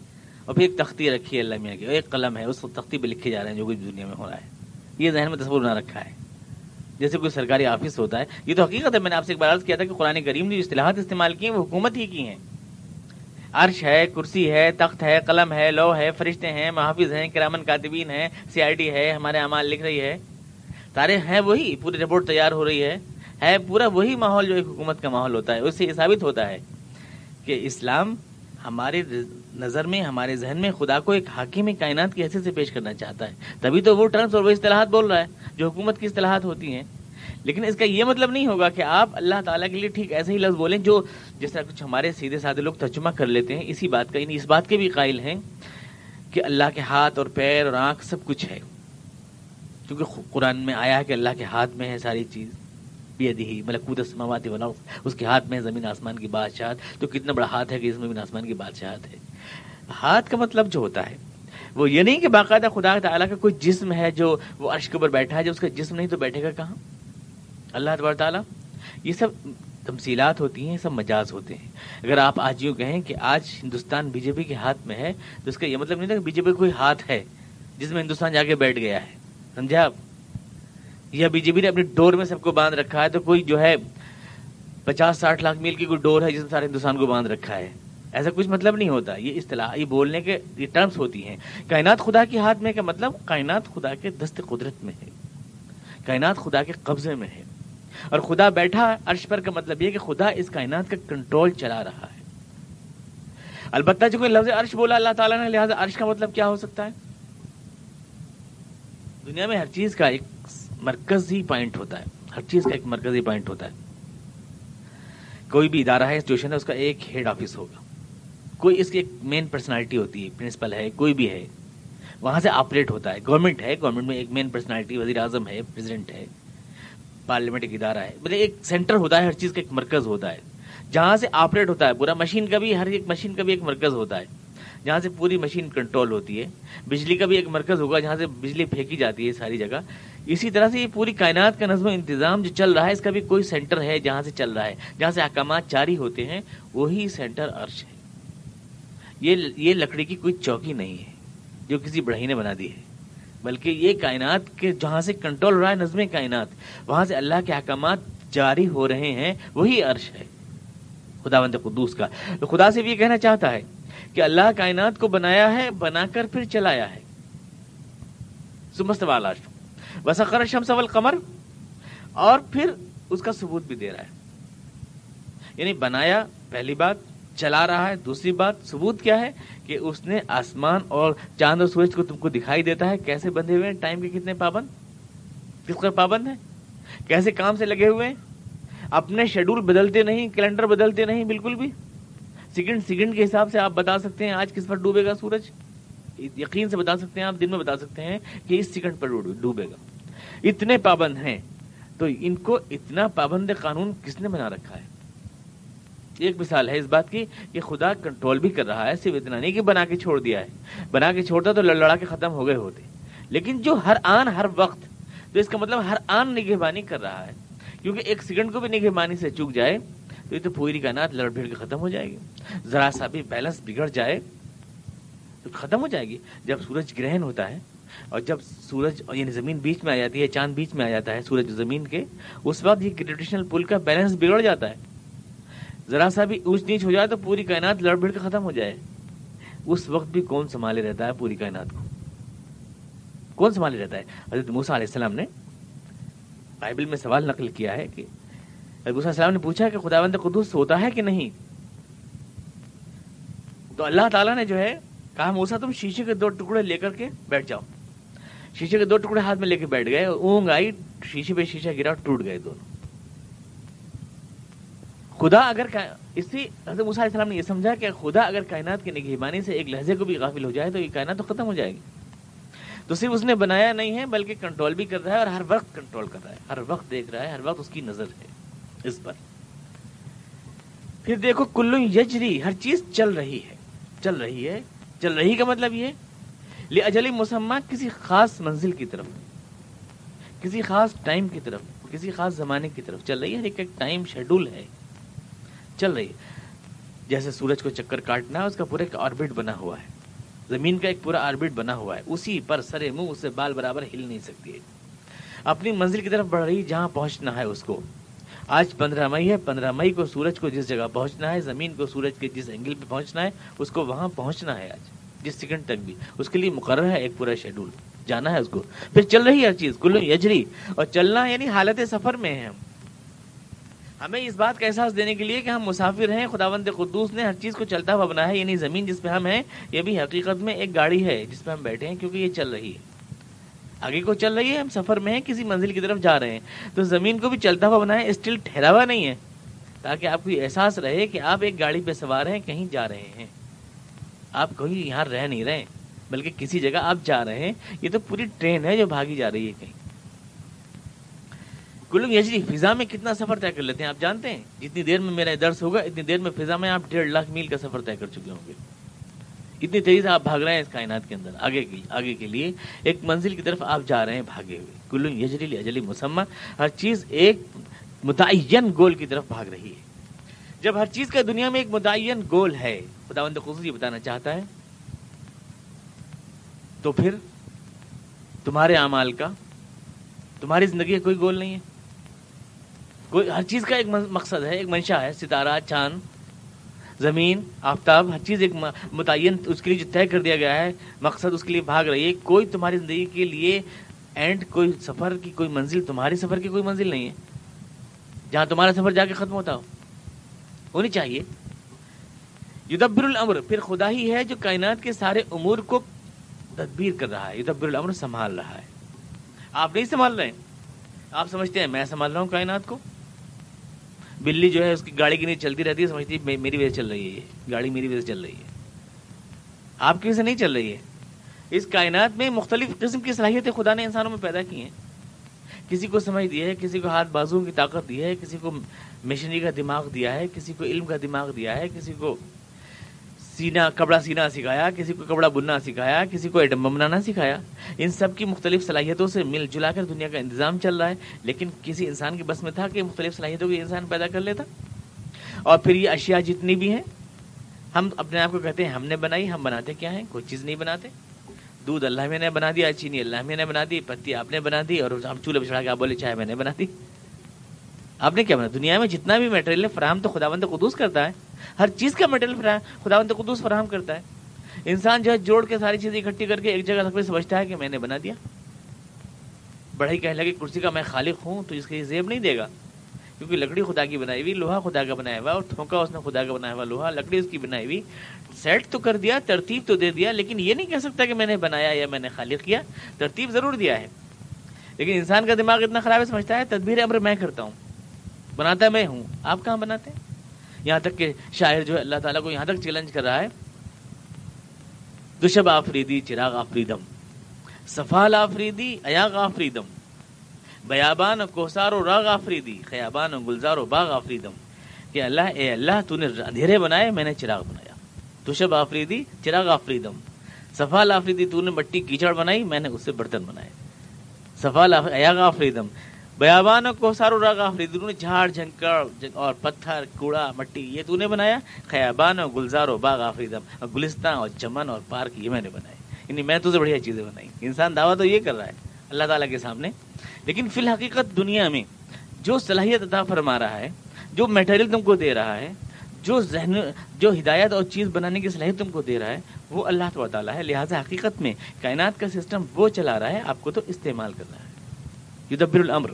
اور پھر ایک تختی رکھی ہے اللہ میاں کی، ایک قلم ہے، اس تختی پہ لکھے جا رہے ہیں جو کچھ دنیا میں ہو رہا ہے۔ یہ ذہن میں تصور نہ رکھا ہے۔ جیسے کوئی سرکاری آفس ہوتا ہے، یہ تو حقیقت ہے، میں نے آپ سے ایک بار عرض کیا تھا کہ قرآن کریم نے جو اصطلاحات استعمال کی ہیں وہ حکومت ہی کی ہیں۔ عرش ہے، کرسی ہے، تخت ہے، قلم ہے لو ہے، فرشتے ہیں، محافظ ہیں، کرامن کاتبین ہیں سی آئی ڈی ہے، ہمارے اعمال لکھ رہی ہے۔ سارے ہیں وہی، پوری رپورٹ تیار ہو رہی ہے۔ ہے پورا وہی ماحول جو ایک حکومت کا ماحول ہوتا ہے۔ اس سے یہ ثابت ہوتا ہے کہ اسلام ہمارے نظر میں ہمارے ذہن میں خدا کو ایک حاکم کائنات کی حیثیت سے پیش کرنا چاہتا ہے۔ تبھی تو وہ ٹرمس اور وہ اصطلاحات بول رہا ہے، جو حکومت کی اصطلاحات ہوتی ہیں۔ لیکن اس کا یہ مطلب نہیں ہوگا کہ آپ اللہ تعالیٰ کے لیے ٹھیک ایسے ہی لفظ بولیں جو جس طرح کچھ ہمارے سیدھے سادے لوگ ترجمہ کر لیتے ہیں، اسی بات کا یعنی اس بات کے بھی قائل ہیں کہ اللہ کے ہاتھ اور پیر اور آنکھ سب کچھ ہے۔ کیونکہ قرآن میں آیا ہے کہ اللہ کے ہاتھ میں ہے ساری چیز۔ بیدی ملکوت السماوات والارض، اس کے ہاتھ میں زمین، آسمان کی بادشاہت۔ تو کتنا بڑا ہاتھ ہے کہ اس میں زمین آسمان کی بادشاہت ہے۔ ہاتھ کا مطلب جو ہوتا ہے، وہ یہ نہیں کہ باقاعدہ خدا تعالیٰ کا کوئی جسم ہے جو وہ عرش کے اوپر بیٹھا ہے، جو اس کا جسم نہیں تو بیٹھے گا کہاں؟ اللہ تبار تعالیٰ، یہ سب تمثیلات ہوتی ہیں سب مجاز ہوتے ہیں۔ اگر آپ آج یوں کہیں کہ آج ہندوستان بی جے پی کے ہاتھ میں ہے، تو اس کا یہ مطلب نہیں تھا کہ بی جے پی کوئی ہاتھ ہے جس میں ہندوستان جا کے بیٹھ گیا ہے۔ سمجھا آپ؟ یا بی جے پی نے اپنی ڈور میں سب کو باندھ رکھا ہے تو کوئی جو ہے پچاس ساٹھ لاکھ میل کی کوئی ڈور ہے جس میں سارے ہندوستان کو باندھ رکھا ہے۔ ایسا کچھ مطلب نہیں ہوتا۔ یہ اصطلاح، یہ بولنے کے، یہ ٹرمس ہوتی ہیں۔ کائنات خدا کے ہاتھ میں کا مطلب کائنات خدا کے دست قدرت میں ہے۔ کائنات خدا کے قبضے میں ہے۔ اور خدا بیٹھا عرش پر کا مطلب یہ کہ خدا اس کائنات کا کنٹرول چلا رہا ہے۔ البتہ جو کوئی لفظ عرش بولا اللہ تعالیٰ نے، لہٰذا عرش کا مطلب کیا ہو سکتا ہے؟ دنیا میں ہر چیز کا ایک مرکزی پوائنٹ ہوتا ہے۔ ہر چیز کا ایک مرکزی پوائنٹ ہوتا ہے۔ کوئی بھی ادارہ ہے انسٹیٹیوشن ہے، اس کا ایک ہیڈ آفس ہوگا۔ کوئی اس کی ایک مین پرسنالٹی ہوتی ہے پرنسپل ہے، کوئی بھی ہے، وہاں سے آپریٹ ہوتا ہے۔ گورنمنٹ ہے گورنمنٹ میں ایک مین پرسنالٹی وزیر اعظم ہے پریزیڈنٹ ہے پارلیمنٹ ایک ادارہ ہے۔ مطلب ایک سینٹر ہوتا ہے، ہر چیز کا ایک مرکز ہوتا ہے۔ جہاں سے آپریٹ ہوتا ہے، پورا مشین کا بھی، ہر ایک مشین کا بھی ایک مرکز ہوتا ہے۔ جہاں سے پوری مشین کنٹرول ہوتی ہے، بجلی کا بھی ایک مرکز ہوگا، جہاں سے بجلی پھینکی جاتی ہے ساری جگہ۔ اسی طرح سے یہ پوری کائنات کا نظم و انتظام جو چل رہا ہے، اس کا بھی کوئی سینٹر ہے جہاں سے چل رہا ہے۔ جہاں سے احکامات جاری ہوتے ہیں، وہی سینٹر عرش ہے۔ یہ یہ لکڑی کی کوئی چوکی نہیں ہے جو کسی بڑھئی نے بنا دی ہے، بلکہ یہ کائنات کے جہاں سے کنٹرول رہا ہے، نظم کائنات، وہاں سے اللہ کے احکامات جاری ہو رہے ہیں، وہی عرش ہے۔ خدا بند قدوس کا۔ تو خدا سے یہ کہنا چاہتا ہے کہ اللہ کائنات کو بنایا ہے، بنا کر پھر چلایا ہے۔ سمست والا وسخر شمس اول قمر اور پھر اس کا ثبوت بھی دے رہا ہے۔ یعنی بنایا، پہلی بات چلا رہا ہے۔ دوسری بات، ثبوت کیا ہے کہ اس نے آسمان اور چاند اور سورج کو تم کو دکھائی دیتا ہے۔ کیسے بندھے ہوئے ہیں؟ ٹائم کے کتنے پابند؟ کس کا پابند ہے کیسے کام سے لگے ہوئے ہیں؟ اپنے شیڈول بدلتے نہیں، کیلنڈر بدلتے نہیں، بالکل بھی۔ سیکنڈ سیکنڈ کے حساب سے آپ بتا سکتے ہیں آج کس پر ڈوبے گا سورج۔ یقین سے بتا سکتے ہیں آپ، دن میں بتا سکتے ہیں کہ اس سیکنڈ پر ڈوبے گا۔ اتنے پابند ہیں۔ تو ان کو اتنا پابند قانون کس نے بنا رکھا ہے؟ ایک مثال ہے اس بات کی کہ خدا کنٹرول بھی کر رہا ہے، صرف اتنا نہیں کہ بنا کے چھوڑ دیا ہے۔ بنا کے چھوڑتا تو لڑا کے ختم ہو گئے ہوتے۔ لیکن جو ہر آن ہر وقت، تو اس کا مطلب ہر آن نگہبانی کر رہا ہے۔ کیونکہ ایک سیکنڈ کو بھی نگہبانی سے چک جائے، تو یہ تو پوری کائنات لڑ بھیڑ کے ختم ہو جائے گی۔ ذرا سا بھی بیلنس بگڑ جائے، تو ختم ہو جائے گی۔ جب سورج گرہن ہوتا ہے اور جب سورج یعنی زمین بیچ میں آ جاتی ہے، چاند بیچ میں آ جاتا ہے سورج زمین کے، اس وقت یہ گریویٹیشنل پل کا بیلنس بگڑ جاتا ہے۔ ذرا سا بھی اونچ نیچ ہو جائے تو پوری کائنات لڑ بھڑ کے ختم ہو جائے۔ اس وقت بھی کون سنبھالے رہتا ہے پوری کائنات کو؟ کون سنبھالے رہتا ہے؟ حضرت موسا علیہ السلام نے بائبل میں سوال نقل کیا ہے کہ حضرت علیہ السلام نے پوچھا کہ خدا بند قدوس ہوتا ہے کہ نہیں؟ تو اللہ تعالیٰ نے جو ہے کہا موسا تم شیشے کے دو ٹکڑے لے کر کے بیٹھ جاؤ۔ شیشے کے دو ٹکڑے ہاتھ میں لے کے بیٹھ گئے اونگ آئی شیشے پہ شیشہ گرا ٹوٹ گئے دونوں۔ خدا اگر اسی حضرت علیہ السلام نے یہ سمجھا کہ خدا اگر کائنات کے نگہبانی سے ایک لہجے کو بھی غافل ہو جائے تو یہ کائنات تو ختم ہو جائے گی۔ تو صرف اس نے بنایا نہیں ہے بلکہ کنٹرول بھی کر رہا ہے اور ہر وقت کنٹرول کر رہا ہے۔ ہر وقت دیکھ رہا ہے، ہر وقت اس کی نظر ہے۔ اس پر۔ پھر دیکھو کلو یجری، ہر چیز چل رہی ہے۔ چل رہی ہے۔ چل رہی کا مطلب یہ اجلی مسمہ کسی خاص منزل کی طرف۔ کسی خاص ٹائم کی طرف، کسی خاص زمانے کی طرف۔ چل رہی ہے ایک ایک ٹائم شیڈول ہے۔ چل رہی ہے۔ جیسے سورج کو چکر کاٹنا ہے، اس کا پورا ایک آربٹ بنا ہوا ہے۔ زمین کا ایک پورا آربٹ بنا ہوا ہے۔ اسی پر سرے منہ، اسے بال برابر ہل نہیں سکتی ہے۔ اپنی منزل کی طرف بڑھ رہی جہاں پہنچنا ہے اس کو۔ آج پندرہ مئی ہے۔ پندرہ مئی کو سورج کو جس جگہ پہنچنا ہے، زمین کو سورج کے جس اینگل پہ پہنچنا ہے، اس کو وہاں پہنچنا ہے آج۔ جس سیکنڈ تک بھی۔ اس کے لیے مقرر ہے ایک پورا شیڈول جانا ہے اس کو۔ پھر چل رہی ہے چیز۔ کلو یجری۔ اور چلنا یعنی حالت سفر میں ہے ہم۔ ہمیں اس بات کا احساس دینے کے لیے کہ ہم مسافر ہیں، خداوند قدوس نے ہر چیز کو چلتا ہوا بنا ہے یعنی زمین جس پہ ہم ہیں، یہ بھی حقیقت میں ایک گاڑی ہے جس پہ ہم بیٹھے ہیں کیونکہ یہ چل رہی ہے۔ آگے کو چل رہی ہے، ہم سفر میں ہیں، کسی منزل کی طرف جا رہے ہیں۔ تو زمین کو بھی چلتا ہوا بنا ہے اسٹل ٹھہرا ہوا نہیں ہے۔ تاکہ آپ کو یہ احساس رہے کہ آپ ایک گاڑی پہ سوار ہیں، کہیں جا رہے ہیں۔ آپ کہیں یہاں رہ نہیں رہے، بلکہ کسی جگہ آپ جا رہے ہیں۔ یہ تو پوری ٹرین ہے جو بھاگی جا رہی ہے کہیں۔ کلو یجری فضا میں کتنا سفر طے کر لیتے ہیں؟ آپ جانتے ہیں؟ جتنی دیر میں میرا درس ہوگا، اتنی دیر میں فضا میں آپ ڈیڑھ لاکھ میل کا سفر طے کر چکے ہوں گے۔ اتنی تیزی سے آپ بھاگ رہے ہیں اس کائنات کے اندر، آگے کے آگے کے لیے ایک منزل کی طرف آپ جا رہے ہیں بھاگے ہوئے۔ کلو یجری اجلی مسمہ، ہر چیز ایک متعین گول کی طرف بھاگ رہی ہے۔ جب ہر چیز کا دنیا میں ایک متعین گول ہے خدا بند خصوصی بتانا چاہتا ہے، تو پھر تمہارے اعمال کا، تمہاری زندگی کا کوئی گول نہیں ہے۔ ہر چیز کا ایک مقصد ہے، ایک منشا ہے، ستارہ، چاند، زمین، آفتاب، ہر چیز ایک متعین اس کے لیے جو طے کر دیا گیا ہے، مقصد اس کے لیے بھاگ رہی ہے۔ کوئی تمہاری زندگی کے لیے اینڈ کوئی سفر کی کوئی منزل، تمہاری سفر کی کوئی منزل نہیں ہے۔ جہاں تمہارا سفر جا کے ختم ہوتا ہو، ہونی چاہیے۔ یدبر الامر، پھر خدا ہی ہے جو کائنات کے سارے امور کو تدبیر کر رہا ہے۔ یدبر الامر سنبھال رہا ہے۔ آپ نہیں سنبھال رہے ہیں؟ آپ سمجھتے ہیں، میں سنبھال رہا ہوں کائنات کو؟ بلی جو ہے اس کی گاڑی کی نیچے چلتی رہتی ہے، سمجھتی ہے میری وجہ سے چل رہی ہے گاڑی میری وجہ سے چل رہی ہے۔ آپ کی وجہ سے نہیں چل رہی ہے۔ اس کائنات میں مختلف قسم کی صلاحیتیں خدا نے انسانوں میں پیدا کی ہیں۔ کسی کو سمجھ دیا ہے، کسی کو ہاتھ بازو کی طاقت دی ہے، کسی کو مشینری کا دماغ دیا ہے، کسی کو علم کا دماغ دیا ہے، کسی کو سینا، کپڑا سینا سکھایا، کسی کو کپڑا بننا سکھایا، کسی کو ایٹم بم بنانا سکھایا۔ ان سب کی مختلف صلاحیتوں سے مل جلا کر دنیا کا انتظام چل رہا ہے۔ لیکن کسی انسان کے بس میں تھا کہ مختلف صلاحیتوں کو انسان پیدا کر لیتا۔ اور پھر یہ اشیاء جتنی بھی ہیں، ہم اپنے آپ کو کہتے ہیں، ہم نے بنائی، ہم بناتے کیا ہیں؟ کوئی چیز نہیں بناتے۔ دودھ اللہ میں نے بنا دیا، چینی اللہ میں نے بنا دی، پتی آپ نے بنا دی، اور ہم چولہے پہ چڑھا کے آپ بولے، چائے میں نے بنا دی۔ آپ نے کیا بنا دنیا میں جتنا بھی میٹریل فراہم تو خدا بند قدوس کرتا ہے۔ ہر چیز کا مٹیریل فراہم خدا بند قدوس فراہم کرتا ہے۔ انسان جو ہے، جوڑ کے ساری چیزیں اکٹھی کر کے ایک جگہ سمجھتا ہے کہ میں نے بنا دیا۔ بڑھئی کہنے لگے، کرسی کا میں خالق ہوں تو اس کے زیب نہیں دے گا۔ کیونکہ لکڑی خدا کی بنائی ہوئی، لوہا خدا کا بنایا ہوا اور تھوکا اس نے خدا کا بنایا ہوا، لوہا، لکڑی اس کی بنائی ہوئی۔ سیٹ تو کر دیا، ترتیب تو دے دیا، لیکن یہ نہیں کہہ سکتا کہ میں نے بنایا یا میں نے خالق کیا۔ ترتیب ضرور دیا ہے۔ لیکن انسان کا دماغ اتنا خراب ہے، سمجھتا ہے، تدبیر امر میں کرتا ہوں۔ بناتا میں ہوں۔ آپ کہاں بناتے ہیں؟ یہاں تک کہ شاعر جو ہے، اللہ تعالیٰ کو یہاں تک چیلنج کر رہا ہے۔ دشب آفریدی، چراغ آفریدم۔ سفال آفریدی ایاغ آفریدم۔ بیابان و کوسار و راغ آفریدی، خیابان و گلزار و باغ آفریدم۔ کہ اللہ، اے اللہ تو نے اندھیرے بنائے، میں نے چراغ بنایا۔ دشب آفریدی، چراغ آفریدم۔ سفال آفریدی تو نے مٹی کیچڑ بنائی، میں نے اس سے برتن بنائے۔ سفال ایاغ آفریدم۔ بیابان کو سارو راگا نے جھاڑ جھنکڑ اور پتھر، کوڑا، مٹی، یہ تو نے بنایا؟ خیابان و گلزار و باغ آفریدم اور گلستان اور چمن اور پارک، یہ میں نے بنائے یعنی میں تو سے بڑھیا چیزیں بنائی۔ انسان دعویٰ تو یہ کر رہا ہے، اللہ تعالیٰ کے سامنے۔ لیکن فی الحقیقت دنیا میں جو صلاحیت عطا فرما رہا ہے، جو میٹیریل تم کو دے رہا ہے، جو ذہن، جو ہدایت اور چیز بنانے کی صلاحیت تم کو دے رہا ہے، وہ اللہ تعالیٰ ہے۔ لہٰذا حقیقت میں کائنات کا سسٹم وہ چلا رہا ہے، آپ کو تو استعمال کر رہا ہے۔ یدبر الامر۔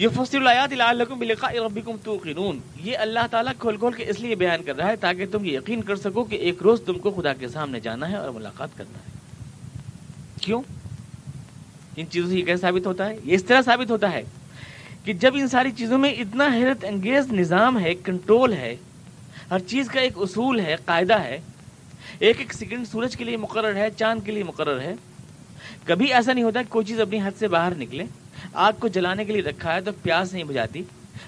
یہ الایات لعلکم بلقاء ربکم توقنون۔ یہ اللہ تعالیٰ کھول کھول کے اس لیے بیان کر رہا ہے تاکہ تم یہ یقین کر سکو کہ ایک روز تم کو خدا کے سامنے جانا ہے اور ملاقات کرنا ہے۔ کیوں؟ ان چیزوں سے یہ کیسے ثابت ہوتا ہے؟ یہ اس طرح ثابت ہوتا ہے کہ جب ان ساری چیزوں میں اتنا حیرت انگیز نظام ہے کنٹرول ہے، ہر چیز کا ایک اصول ہے، قاعدہ ہے، ایک ایک سیکنڈ سورج کے لیے مقرر ہے، چاند کے لیے مقرر ہے، کبھی ایسا نہیں ہوتا کہ کوئی چیز اپنی حد سے باہر نکلے۔ آگ کو جلانے کے لیے رکھا ہے تو پیاس نہیں بجاتی،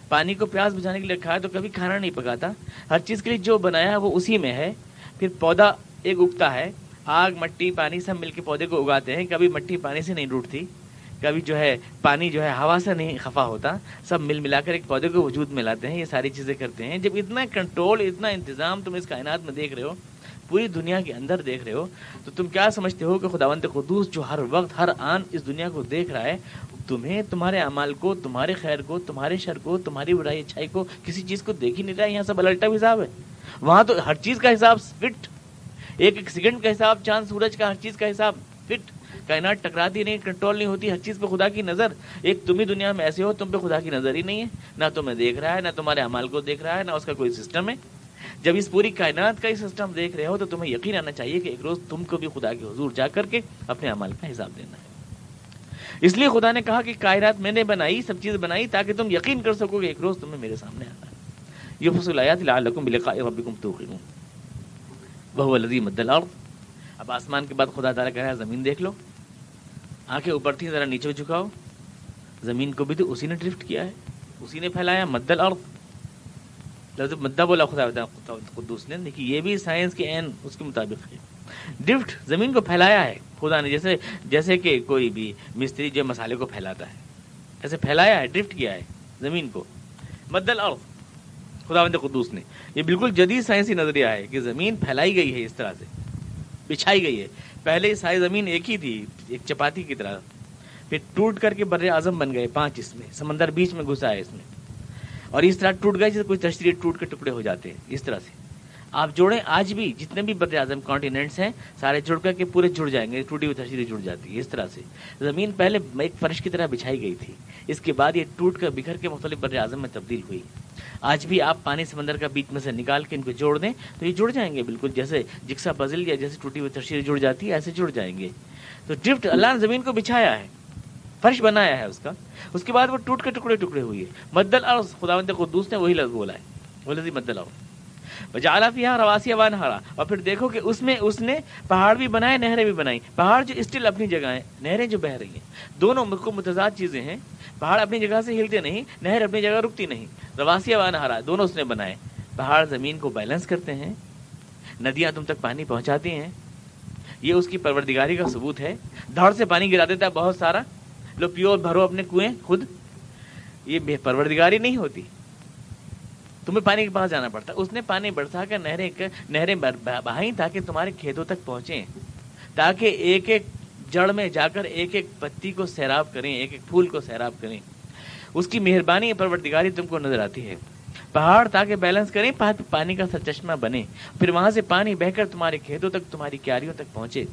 پانی کو پیاس بجانے کے لیے رکھا ہے تو کبھی کھانا نہیں پکاتا۔ ہر چیز کے لیے جو بنایا ہے وہ اسی میں ہے۔ پھر پودا ایک اگتا ہے۔ آگ، مٹی، پانی سب مل کے پودے کو اگاتے ہیں۔ کبھی مٹی پانی سے نہیں ڈوٹتی کبھی جو ہے پانی جو ہے ہوا سے نہیں خفا ہوتا۔ سب مل ملا کر ایک پودے کو وجود میں لاتے ہیں، یہ ساری چیزیں کرتے ہیں۔ جب اتنا کنٹرول، اتنا انتظام تم اس کائنات میں دیکھ رہے ہو، پوری دنیا کے اندر دیکھ رہے ہو، تو تم کیا سمجھتے ہو کہ خداوند قدوس جو ہر وقت، ہر آن اس دنیا کو دیکھ رہا ہے تمہیں تمہارے اعمال کو، تمہارے خیر کو، تمہارے شر کو، تمہاری برائی اچھائی کو کسی چیز کو دیکھ ہی نہیں رہا یہاں سب الٹا حساب ہے۔ وہاں تو ہر چیز کا حساب فٹ۔ ایک ایک سیکنڈ کا حساب، چاند، سورج کا، ہر چیز کا حساب فٹ۔ کائنات ٹکراتی نہیں، کنٹرول نہیں ہوتی، ہر چیز پہ خدا کی نظر۔ ایک تم ہی دنیا میں ایسے ہو، تم پہ خدا کی نظر ہی نہیں ہے۔ نہ تمہیں دیکھ رہا ہے، نہ تمہارے امال کو دیکھ رہا ہے، نہ اس کا کوئی سسٹم ہے۔ جب اس پوری کائنات کا ہی سسٹم دیکھ رہے ہو تو تمہیں یقین آنا چاہیے کہ ایک روز تم کو بھی خدا کے حضور جا کر کے اپنے امال کا حساب دینا ہے۔ اس لیے خدا نے کہا کہ کائنات میں نے بنائی، سب چیز بنائی تاکہ تم یقین کر سکو کہ ایک روز تمہیں میرے سامنے آنا ہے۔ یہ فصل آیات لعلکم بلقاء ربکم توقنون۔ وهو الذی مد الارض۔ اب آسمان کے بعد خدا تعالیٰ کہہ رہا ہے، زمین دیکھ لو۔ آنکھیں اوپر تھی ذرا نیچے جھکاؤ۔ زمین کو بھی تو اسی نے ڈرفٹ کیا ہے۔ اسی نے پھیلایا مدل اور لفظ مدہ بولا خدا قدوس نے۔ دیکھیے، یہ بھی سائنس کے عین اس کے مطابق ہے۔ ڈرفٹ زمین کو پھیلایا ہے۔ خدا نے جیسے جیسے کہ کوئی بھی مستری جو مسالے کو پھیلاتا ہے، ایسے پھیلایا ہے ڈرفٹ کیا ہے زمین کو۔ مدل اور خدا بند قدوس نے۔ یہ بالکل جدید سائنسی نظریہ ہے کہ زمین پھیلائی گئی ہے اس طرح سے۔ بچھائی گئی ہے۔ پہلے ساری زمین ایک ہی تھی، ایک چپاتی کی طرح۔ پھر ٹوٹ کر کے بر اعظم بن گئے پانچ اس میں۔ سمندر بیچ میں گھسا ہے اس میں۔ اور اس طرح ٹوٹ گئے جیسے کچھ تشریح، ٹوٹ کے ٹکڑے ہو جاتے ہیں۔ اس طرح سے۔ آپ جوڑیں، آج بھی جتنے بھی بر اعظم کانٹیننٹس ہیں، سارے جڑ کر کے پورے جڑ جائیں گے ٹوٹی ہوئی تشریح جڑ جاتی ہے، اس طرح سے۔ زمین پہلے ایک فرش کی طرح بچھائی گئی تھی، اس کے بعد یہ ٹوٹ کر بکھر کے مختلف بر اعظم میں تبدیل ہوئی۔ آج بھی آپ پانی سمندر کا بیچ میں سے نکال کے ان کو جوڑ دیں، تو یہ جڑ جائیں گے بالکل، جیسے جکسا پزل یا جیسے ٹوٹی ہوئی تشریح جڑ جاتی ہے، ایسے جڑ جائیں گے۔ تو ڈرفٹ اللہ نے زمین کو بچھایا ہے، فرش بنایا ہے اس کا۔ اس کے بعد وہ ٹوٹ کے ٹکڑے ٹکڑے ہوئی ہے مدل اور خدا قدوس نے وہی لفظ بولا ہے، وہ لذی مدل اور جالا فیا رواسی وان ہرا اور پھر دیکھو کہ اس میں اس نے پہاڑ بھی بنائے، نہریں بھی بنائی پہاڑ جو اسٹل اپنی جگہ ہیں، نہریں جو بہ رہی ہیں۔ دونوں کو متضاد چیزیں ہیں۔ پہاڑ اپنی جگہ سے ہلتے نہیں، نہر اپنی جگہ رکتی نہیں۔ رواسی وان ہرا دونوں اس نے بنائے۔ پہاڑ زمین کو بیلنس کرتے ہیں۔ ندیاں تم تک پانی پہنچاتی ہیں۔ یہ اس کی پروردگاری کا ثبوت ہے۔ دھڑ سے پانی گرا دیتا ہے بہت سارا۔ لو پیو بھرو اپنے کنویں، خود یہ بے پروردگاری نہیں ہوتی۔ تمہیں پانی کے پاس جانا پڑتا۔ اس نے پانی برسا کر نہریں نہریں بہائیں تاکہ تمہارے کھیتوں تک پہنچیں۔ تاکہ ایک ایک جڑ میں جا کر ایک ایک پتی کو سیراب کریں، ایک ایک پھول کو سیراب کریں۔ اس کی مہربانی پروردگاری تم کو نظر آتی ہے۔ پہاڑ تاکہ بیلنس کریں پانی کا سر چشمہ بنے پھر وہاں سے پانی بہ کر تمہارے کھیتوں تک، تمہاری کیاریوں تک پہنچے۔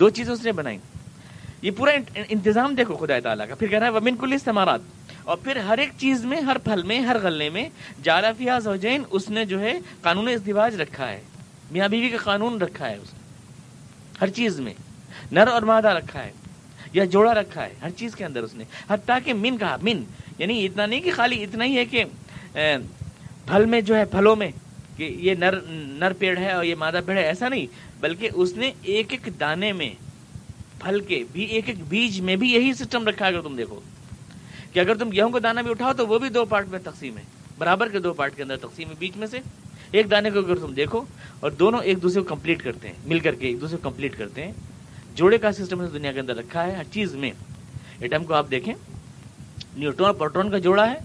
دو چیزیں اس نے بنائی۔ یہ پورا انتظام دیکھو خدا تعالیٰ کا۔ پھر کہہ رہا ہے، ومن کل استعمارات اور پھر ہر ایک چیز میں، ہر پھل میں، ہر غلے میں جالا فیاض زوجین اس نے جو ہے قانون ازدواج رکھا ہے۔ میاں بیوی کا قانون رکھا ہے اس نے۔ ہر چیز میں۔ نر اور مادہ رکھا ہے۔ یا جوڑا رکھا ہے۔ ہر چیز کے اندر اس نے۔ حتیٰ کہ من کہا، من۔ یعنی اتنا نہیں کہ خالی اتنا ہی ہے کہ پھل میں جو ہے، پھلوں میں کہ یہ نر نر پیڑ ہے اور یہ مادہ پیڑ ہے۔ ایسا نہیں۔ بلکہ اس نے ایک ایک دانے میں پھل کے بھی، ایک ایک بیج میں بھی یہی سسٹم رکھا اگر تم دیکھو۔ کہ اگر تم گیہوں کا دانا بھی اٹھاؤ تو وہ بھی دو پارٹ میں تقسیم ہے۔ برابر کے دو پارٹ کے اندر تقسیم ہے بیچ میں سے۔ ایک دانے کو اگر تم دیکھو اور دونوں ایک دوسرے کو کمپلیٹ کرتے ہیں، مل کر کے ایک دوسرے کو کمپلیٹ کرتے ہیں۔ جوڑے کا سسٹم دنیا کے اندر رکھا ہے، ہر چیز میں۔ ایٹم کو آپ دیکھیں، نیوٹرون اور پروٹون کا جوڑا ہے۔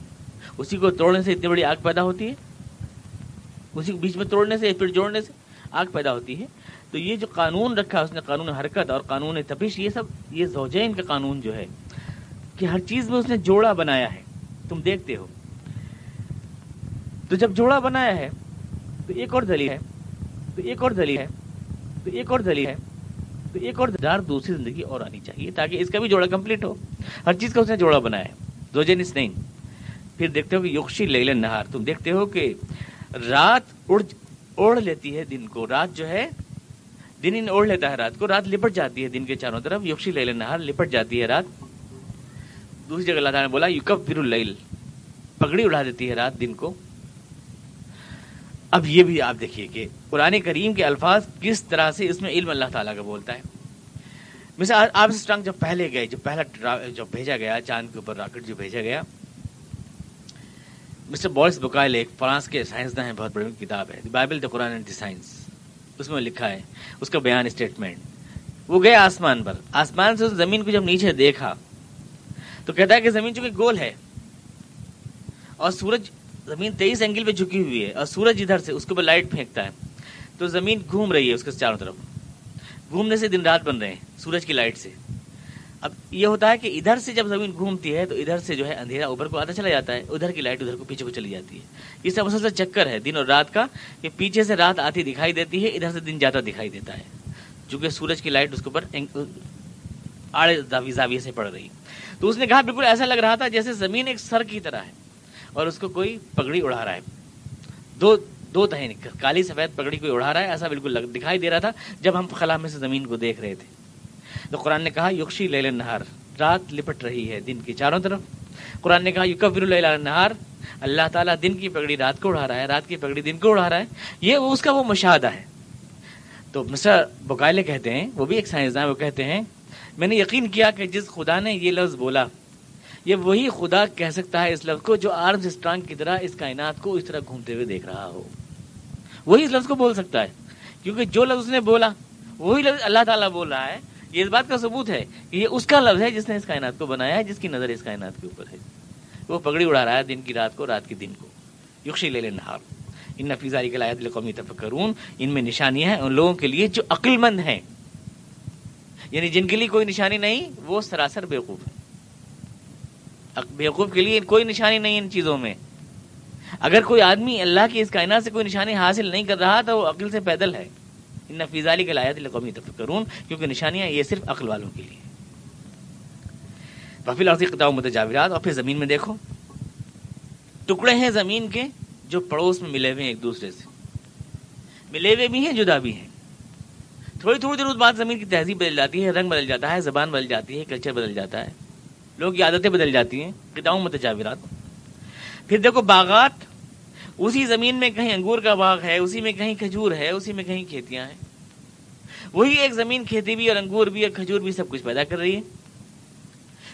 اسی کو توڑنے سے اتنی بڑی آگ پیدا ہوتی ہے۔ اسی کو بیچ میں توڑنے سے، پھر جوڑنے سے آگ پیدا ہوتی ہے۔ تو یہ جو قانون رکھا ہے اس نے قانون حرکت اور قانون تپش، یہ سب، یہ زوجین کا قانون جو ہے۔ کہ ہر چیز میں اس نے جوڑا بنایا ہے۔ تم دیکھتے ہو۔ تو جب جوڑا بنایا ہے، تو ایک اور دلی ہے۔ تو ایک اور دلی ہے۔ تو ایک اور دلی ہے۔ تو ایک اور دار دوسری زندگی اور آنی چاہیے تاکہ اس کا بھی جوڑا کمپلیٹ ہو۔ ہر چیز کا اس نے جوڑا بنایا ہے۔ دو جنس نہیں۔ پھر دیکھتے ہو کہ یوکشی لیل نہار۔ تم دیکھتے ہو کہ رات اڑ اوڑھ لیتی ہے دن کو۔ رات جو ہے، دن ان اوڑھ لیتا ہے رات کو۔ رات لپٹ جاتی ہے دن کے چاروں طرف۔ یوکشی لیل نہار لپٹ جاتی ہے رات۔ دوسری جگہ اللہ تعالیٰ نے بولا یوکب پھر اللیل۔ پگڑی اڑا دیتی ہے رات، دن کو۔ اب یہ بھی آپ دیکھیے کہ قرآن کریم کے الفاظ کس طرح سے اس میں علم اللہ تعالیٰ کا بولتا ہے۔ مثال آپ اسٹرانگ جب پہلے گئے جو پہلا جو بھیجا گیا، چاند کے اوپر راکٹ جو بھیجا گیا۔ مسٹر بوائس بکائل ایک فرانس کے سائنسداں ہیں، بہت بڑی کتاب ہے۔ Bible the Quran and the science. اس میں لکھا ہے، اس کا بیان اسٹیٹمنٹ۔ وہ گئے آسمان پر۔ آسمان سے زمین کو جب نیچے دیکھا تو کہتا ہے کہ زمین چونکہ گول ہے اور سورج زمین تیئیس اینگل پہ جھکی ہوئی ہے اور سورج ادھر سے اس کے اوپر لائٹ پھینکتا ہے، تو زمین گھوم رہی ہے اس کے چاروں طرف۔ گھومنے سے دن رات بن رہے ہیں، سورج کی لائٹ سے۔ اب یہ ہوتا ہے کہ ادھر سے جب زمین گھومتی ہے تو ادھر سے جو ہے اندھیرا اوپر کو آتا چلا جاتا ہے، ادھر کی لائٹ ادھر کو پیچھے کو چلی جاتی ہے۔ یہ سب اصل سے چکر ہے دن اور رات کا، کہ پیچھے سے رات آتی دکھائی دیتی ہے، ادھر سے دن جاتا دکھائی دیتا ہے۔ چونکہ سورج کی لائٹ اس کے اوپر آڑے زاویے سے پڑ رہی۔ ہے تو اس نے کہا، بالکل ایسا لگ رہا تھا جیسے زمین ایک سر کی طرح ہے اور اس کو کوئی پگڑی اڑا رہا ہے۔ دو دو تہیں کالی سفید پگڑی کوئی اڑا رہا ہے، ایسا بالکل دکھائی دے رہا تھا جب ہم خلا میں سے زمین کو دیکھ رہے تھے۔ تو قرآن نے کہا یوکشی لیل نہار، رات لپٹ رہی ہے دن کی چاروں طرف۔ قرآن نے کہا یوکبر نہار اللہ تعالیٰ دن کی پگڑی رات کو اڑا رہا ہے، رات کی پگڑی دن کو اڑا رہا ہے۔ یہ اس کا وہ مشاہدہ ہے۔ تو مسٹر بکائلے کہتے ہیں، وہ بھی ایک سائنسدان وہ کہتے ہیں میں نے یقین کیا کہ جس خدا نے یہ لفظ بولا، یہ وہی خدا کہہ سکتا ہے اس لفظ کو جو آرمز اسٹرانگ کی طرح اس کائنات کو اس طرح گھومتے ہوئے دیکھ رہا ہو۔ وہی اس لفظ کو بول سکتا ہے، کیونکہ جو لفظ نے بولا، وہی لفظ اللہ تعالیٰ بول رہا ہے۔ یہ اس بات کا ثبوت ہے کہ یہ اس کا لفظ ہے جس نے اس کائنات کو بنایا ہے، جس کی نظر اس کائنات کے اوپر ہے۔ وہ پگڑی اڑا رہا ہے دن کی رات کو، رات کے دن کو۔ یکشی لے نہار ان نفیزاری کے لائد قومی تفکرون ان میں نشانیاں ہیں ان لوگوں کے لیے جو عقل مند ہیں۔ یعنی جن کے لیے کوئی نشانی نہیں، وہ سراسر بیوقوف ہے بیوقوف کے لیے کوئی نشانی نہیں ان چیزوں میں۔ اگر کوئی آدمی اللہ کی اس کائنات سے کوئی نشانی حاصل نہیں کر رہا تو وہ عقل سے پیدل ہے۔ ان نفیزالی کے لایات قومی تفکرون کیونکہ نشانیاں یہ صرف عقل والوں کے لیے وفیل عرضی کتاب متجاورات، اور پھر زمین میں دیکھو۔ ٹکڑے ہیں زمین کے جو پڑوس میں ملے ہوئے ہیں ایک دوسرے سے۔ ملے ہوئے بھی ہیں، جدا بھی ہیں۔ تھوڑی تھوڑی دیر بعد زمین کی تہذیب بدل جاتی ہے، رنگ بدل جاتا ہے، زبان بدل جاتی ہے کلچر بدل جاتا ہے۔ لوگ کی عادتیں بدل جاتی ہیں کتاؤں متجاورات۔ پھر دیکھو، باغات، اسی زمین میں کہیں انگور کا باغ ہے، اسی میں کہیں کھجور ہے، اسی میں کہیں کھیتیاں ہیں۔ وہی ایک زمین کھیتی بھی اور انگور بھی اور کھجور بھی سب کچھ پیدا کر رہی ہے۔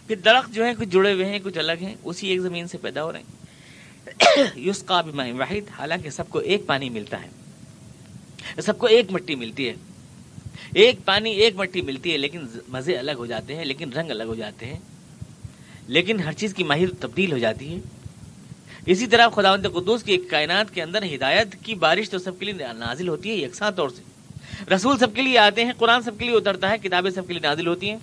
پھر درخت جو ہیں، کچھ جڑے ہوئے ہیں، کچھ الگ ہیں، اسی ایک زمین سے پیدا ہو رہے ہیں۔ یوس کا واحد، حالانکہ سب کو ایک پانی ملتا ہے، سب کو ایک مٹی ملتی ہے۔ ایک پانی ایک مٹی ملتی ہے، لیکن مزے الگ ہو جاتے ہیں، لیکن رنگ الگ ہو جاتے ہیں۔ لیکن ہر چیز کی ماہر تبدیل ہو جاتی ہے۔ اسی طرح خدا قدوس کی ایک کائنات کے اندر ہدایت کی بارش تو سب کے لیے نازل ہوتی ہے یکساں طور سے۔ رسول سب کے لیے آتے ہیں، قرآن سب کے لیے اترتا ہے، کتابیں سب کے لیے نازل ہوتی ہیں۔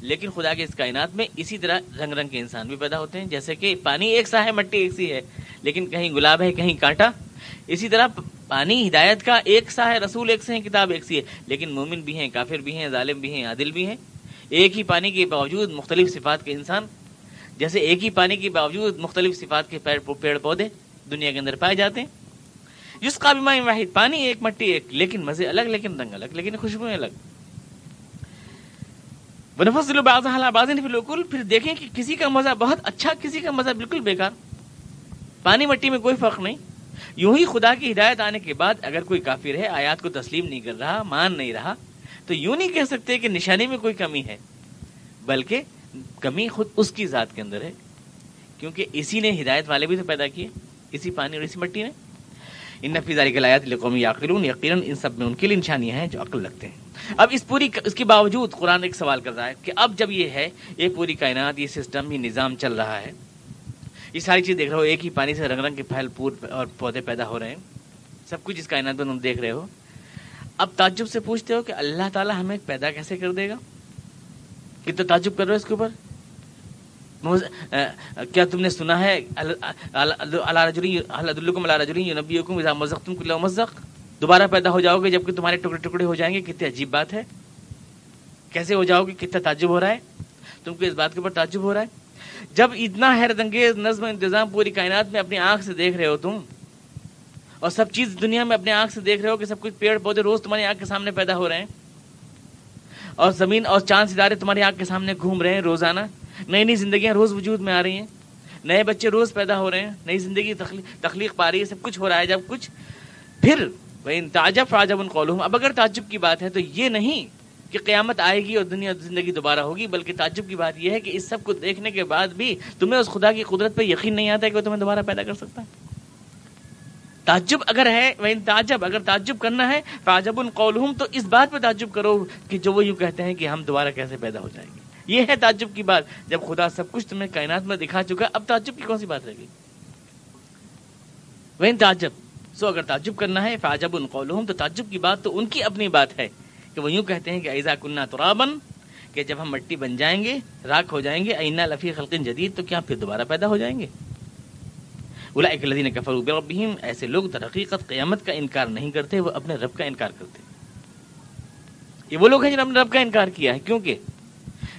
لیکن خدا کے اس کائنات میں اسی طرح رنگ رنگ کے انسان بھی پیدا ہوتے ہیں، جیسے کہ پانی ایک سا ہے، مٹی ایک سی ہے، لیکن کہیں گلاب ہے، کہیں کانٹا۔ اسی طرح پانی ہدایت کا ایک سا ہے، رسول ایک سے ہے، کتاب ایک سی ہے۔ لیکن مومن بھی ہیں، کافر بھی ہیں، ظالم بھی ہیں، عادل بھی ہیں۔ ایک ہی پانی کے باوجود مختلف صفات کے انسان، جیسے ایک ہی پانی کے باوجود مختلف صفات کے پیڑ پودے دنیا کے اندر پائے جاتے ہیں۔ جس کا بھی واحد، پانی ایک، مٹی ایک، لیکن مزے الگ، لیکن رنگ الگ، لیکن خوشبو الگ۔ پھر دیکھیں کہ کسی کا مزہ بہت اچھا کسی کا مزہ بالکل بیکار پانی مٹی میں کوئی فرق نہیں۔ یوں ہی خدا کی ہدایت آنے کے بعد اگر کوئی کافر ہے، آیات کو تسلیم نہیں کر رہا، مان نہیں رہا، تو یوں نہیں کہہ سکتے کہ نشانی میں کوئی کمی ہے، بلکہ کمی خود اس کی ذات کے اندر ہے، کیونکہ اسی نے ہدایت والے بھی تو پیدا کیے، اسی پانی اور اسی مٹی نے۔ ان نفیز علی کلایات قومی یاقلون، یقیناً ان سب میں ان کے لیے نشانیاں ہیں جو عقل لگتے ہیں۔ اب اس پوری اس کے باوجود قرآن ایک سوال کر رہا ہے کہ اب جب یہ ہے، یہ پوری کائنات، یہ سسٹم، یہ نظام چل رہا ہے یہ ساری چیز دیکھ رہے ہو، ایک ہی پانی سے رنگ رنگ کے پھل پور اور پودے پیدا ہو رہے ہیں۔ سب کچھ اس کائنات میں تم دیکھ رہے ہو۔ اب تعجب سے پوچھتے ہو کہ اللہ تعالیٰ ہمیں پیدا کیسے کر دے گا؟ کتنا تعجب کر رہے ہو اس کے اوپر؟ کیا تم نے سنا ہے؟ مزق۔ دوبارہ پیدا ہو جاؤ گے جبکہ تمہارے ٹکڑے ٹکڑے ہو جائیں گے۔ کتنی عجیب بات ہے۔ کیسے ہو جاؤ گے؟ کتنا تعجب ہو رہا ہے۔ تم کو اس بات کے اوپر تعجب ہو رہا ہے۔ جب اتنا حیرت انگیز نظم و انتظام پوری کائنات میں اپنی آنکھ سے دیکھ رہے ہو تم، اور سب چیز دنیا میں اپنے آنکھ سے دیکھ رہے ہو کہ سب کچھ پیڑ پودے روز تمہاری آنکھ کے سامنے پیدا ہو رہے ہیں، اور زمین اور چاند ستارے تمہاری آنکھ کے سامنے گھوم رہے ہیں روزانہ، نئی نئی زندگیاں روز وجود میں آ رہی ہیں، نئے بچے روز پیدا ہو رہے ہیں، نئی زندگی تخلیق پا رہی ہے، سب کچھ ہو رہا ہے، جب کچھ، پھر تعجب راجب ان قولہم اب اگر تعجب کی بات ہے تو یہ نہیں کہ قیامت آئے گی اور دنیا زندگی دوبارہ ہوگی، بلکہ تعجب کی بات یہ ہے کہ اس سب کو دیکھنے کے بعد بھی تمہیں اس خدا کی قدرت پہ یقین نہیں آتا ہے کہ وہ تمہیں دوبارہ پیدا کر سکتا ہے۔ تعجب اگر ہے تعجب، اگر تعجب کرنا ہے تعجب القولہم تو اس بات پہ تعجب کرو کہ جو وہ یوں کہتے ہیں کہ ہم دوبارہ کیسے پیدا ہو جائیں گے۔ یہ ہے تعجب کی بات۔ جب خدا سب کچھ تمہیں کائنات میں دکھا چکا، اب تعجب کی کون سی بات رہ گئی؟ وہ تعجب۔ سو اگر تعجب کرنا ہے فاجب القولہم تو تعجب کی بات تو ان کی اپنی بات ہے۔ کہ وہ یوں کہتے ہیں کہ ایزا کنہ ترابن کہ جب ہم مٹی بن جائیں گے راک ہو جائیں گے، اینا لفی خلقن جدید تو کیا پھر دوبارہ پیدا ہو جائیں گے؟ اولئک الذین کفروا بربہم، ایسے لوگ در حقیقت قیامت کا انکار نہیں کرتے، وہ اپنے رب کا انکار کرتے یہ وہ لوگ ہیں جنہوں نے رب کا انکار کیا ہے کیونکہ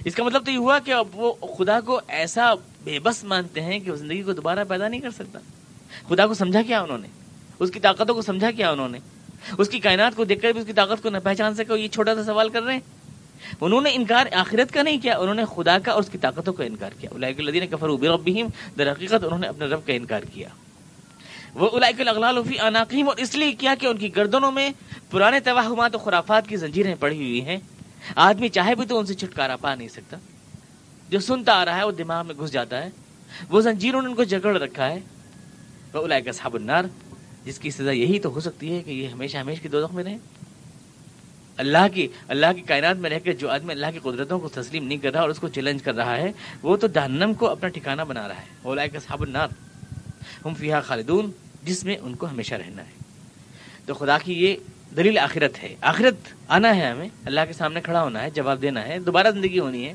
اس کا مطلب تو یہ ہوا کہ اب وہ خدا کو ایسا بے بس مانتے ہیں کہ وہ زندگی کو دوبارہ پیدا نہیں کر سکتا۔ خدا کو سمجھا کیا انہوں نے؟ اس کی طاقتوں کو سمجھا کیا انہوں نے؟ اس کی کائنات کو دیکھ کر بھی اس کی طاقت کو نہ پہچان سکے یہ چھوٹا سا سوال کر رہے ہیں۔ انہوں نے انکار آخرت کا نہیں کیا، انہوں نے خدا کا اور اس کی طاقتوں کا انکار کیا۔ اولئک الذین کفروا بربہم، در حقیقت انہوں نے اپنے رب کا انکار کیا۔ وہ اولئک الاغلال فی اناقہم اور اس لیے کیا کہ ان کی گردنوں میں پرانے توہمات و خرافات کی زنجیریں پڑی ہوئی ہیں۔ آدمی چاہے بھی تو ان سے چھٹکارا پا نہیں سکتا۔ جو سنتا آ رہا ہے وہ دماغ میں گھس جاتا ہے۔ وہ زنجیروں نے ان کو جکڑ رکھا ہے۔ وہ اولئک اصحاب النار جس کی سزا یہی تو ہو سکتی ہے کہ یہ ہمیشہ ہمیشہ کی دوزخ میں رہیں۔ اللہ کی اللہ کی کائنات میں رہ کے جو آدمی اللہ کی قدرتوں کو تسلیم نہیں کر رہا اور اس کو چیلنج کر رہا ہے، وہ تو جہنم کو اپنا ٹھکانہ بنا رہا ہے۔ اولئک اصحاب النار۔ ہم فیہا خالدون، جس میں ان کو ہمیشہ رہنا ہے۔ تو خدا کی یہ دلیل آخرت ہے۔ آخرت آنا ہے ہمیں۔ اللہ کے سامنے کھڑا ہونا ہے، جواب دینا ہے۔ دوبارہ زندگی ہونی ہے۔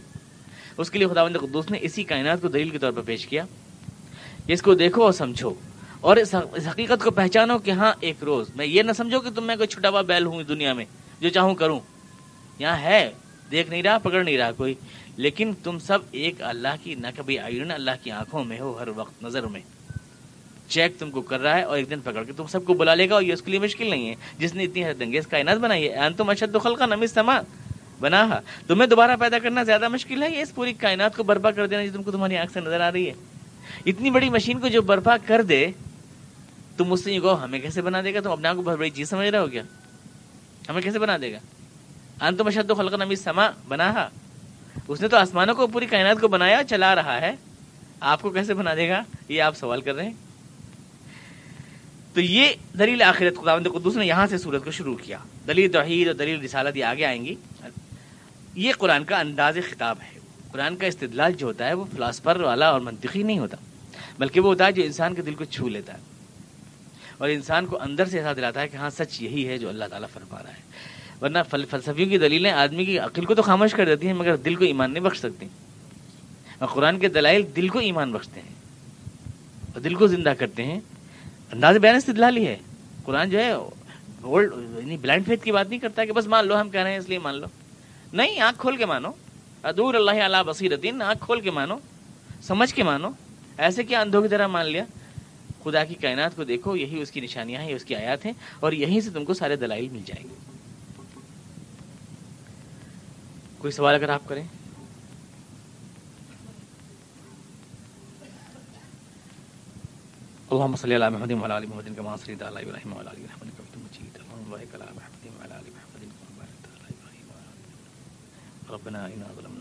اس کے لیے خدا بند قدوس نے اسی کائنات کو دلیل کے طور پر پیش کیا۔ اس کو دیکھو اور سمجھو۔ اور اس حقیقت کو پہچانو کہ ہاں ایک روز۔ میں یہ نہ سمجھو کہ تم میں کوئی چھوٹا ہوا بیل ہوں دنیا میں، جو چاہوں کروں۔ یہاں ہے، دیکھ نہیں رہا، پکڑ نہیں رہا کوئی۔ لیکن تم سب ایک اللہ کی، نہ کبھی آئین اللہ کی آنکھوں میں ہو، ہر وقت نظر میں۔ چیک تم کو کر رہا ہے اور ایک دن پکڑ کے تم سب کو بلا لے گا اور یہ اس کے لیے مشکل نہیں ہے۔ جس نے اتنی انگیز کائنات بنائی ہے تم اشد خلقا نمی سما بنا تمہیں دوبارہ پیدا کرنا زیادہ مشکل ہے، یہ اس پوری کائنات کو برپا کر دینا جو تم کو تمہاری آنکھ سے نظر آ رہی ہے۔ اتنی بڑی مشین کو جو برپا کر دے تم مجھ سے یہ کہو، ہمیں کیسے بنا دے گا؟ تم اپنے آپ کو بہت بڑی چیز سمجھ رہے ہو کیا؟ ہمیں کیسے بنا دے گا؟ ان تم اشد خلق نمی سما بنا اس نے تو آسمانوں کو، پوری کائنات کو بنایا چلا رہا ہے۔ آپ کو کیسے بنا دے گا؟ یہ آپ سوال کر رہے ہیں۔ تو یہ دلیل آخرت خدا قدوس نے یہاں سے سورت کو شروع کیا۔ دلیل توحید اور دلیل رسالت یہ آگے آئیں گی۔ یہ قرآن کا انداز خطاب ہے۔ قرآن کا استدلال جو ہوتا ہے، وہ فلاسفر والا اور منطقی نہیں ہوتا، بلکہ وہ ہوتا ہے جو انسان کے دل کو چھو لیتا ہے۔ اور انسان کو اندر سے ایسا دلاتا ہے کہ ہاں سچ یہی ہے جو اللہ تعالیٰ فرما رہا ہے۔ ورنہ فلسفیوں کی دلیلیں آدمی کی عقل کو تو خاموش کر دیتی ہیں، مگر دل کو ایمان نہیں بخش سکتی۔ اور قرآن کے دلائل دل کو ایمان بخشتے ہیں اور دل کو زندہ کرتے ہیں۔ انداز بیان استدلال ہی ہے۔ قرآن جو ہے اولڈ یعنی بلائنڈ فیتھ کی بات نہیں کرتا کہ بس مان لو ہم کہہ رہے ہیں، اس لیے مان لو۔ نہیں، آنکھ کھول کے مانو۔ ادور اللہ علیہ بصیرتین آنکھ کھول کے مانو۔ سمجھ کے مانو۔ ایسے کیا اندھوں کی طرح مان لیا۔ خدا کی کائنات کو دیکھو یہی اس کی نشانیاں ہیں اس کی آیات ہیں اور یہیں سے تم کو سارے دلائل مل جائیں گے کوئی سوال اگر آپ کریں اللهم صل على محمد وعلى ال محمد كما صليت على ابراهيم وعلى ال ابراهيم انك حميد مجيد اللهم بارك على محمد وعلى ال محمد كما باركت على ابراهيم وعلى ال ربنا انا ظلمنا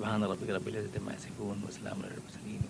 سبحان ربك رب العزة ما يصفون وسلام على المرسلين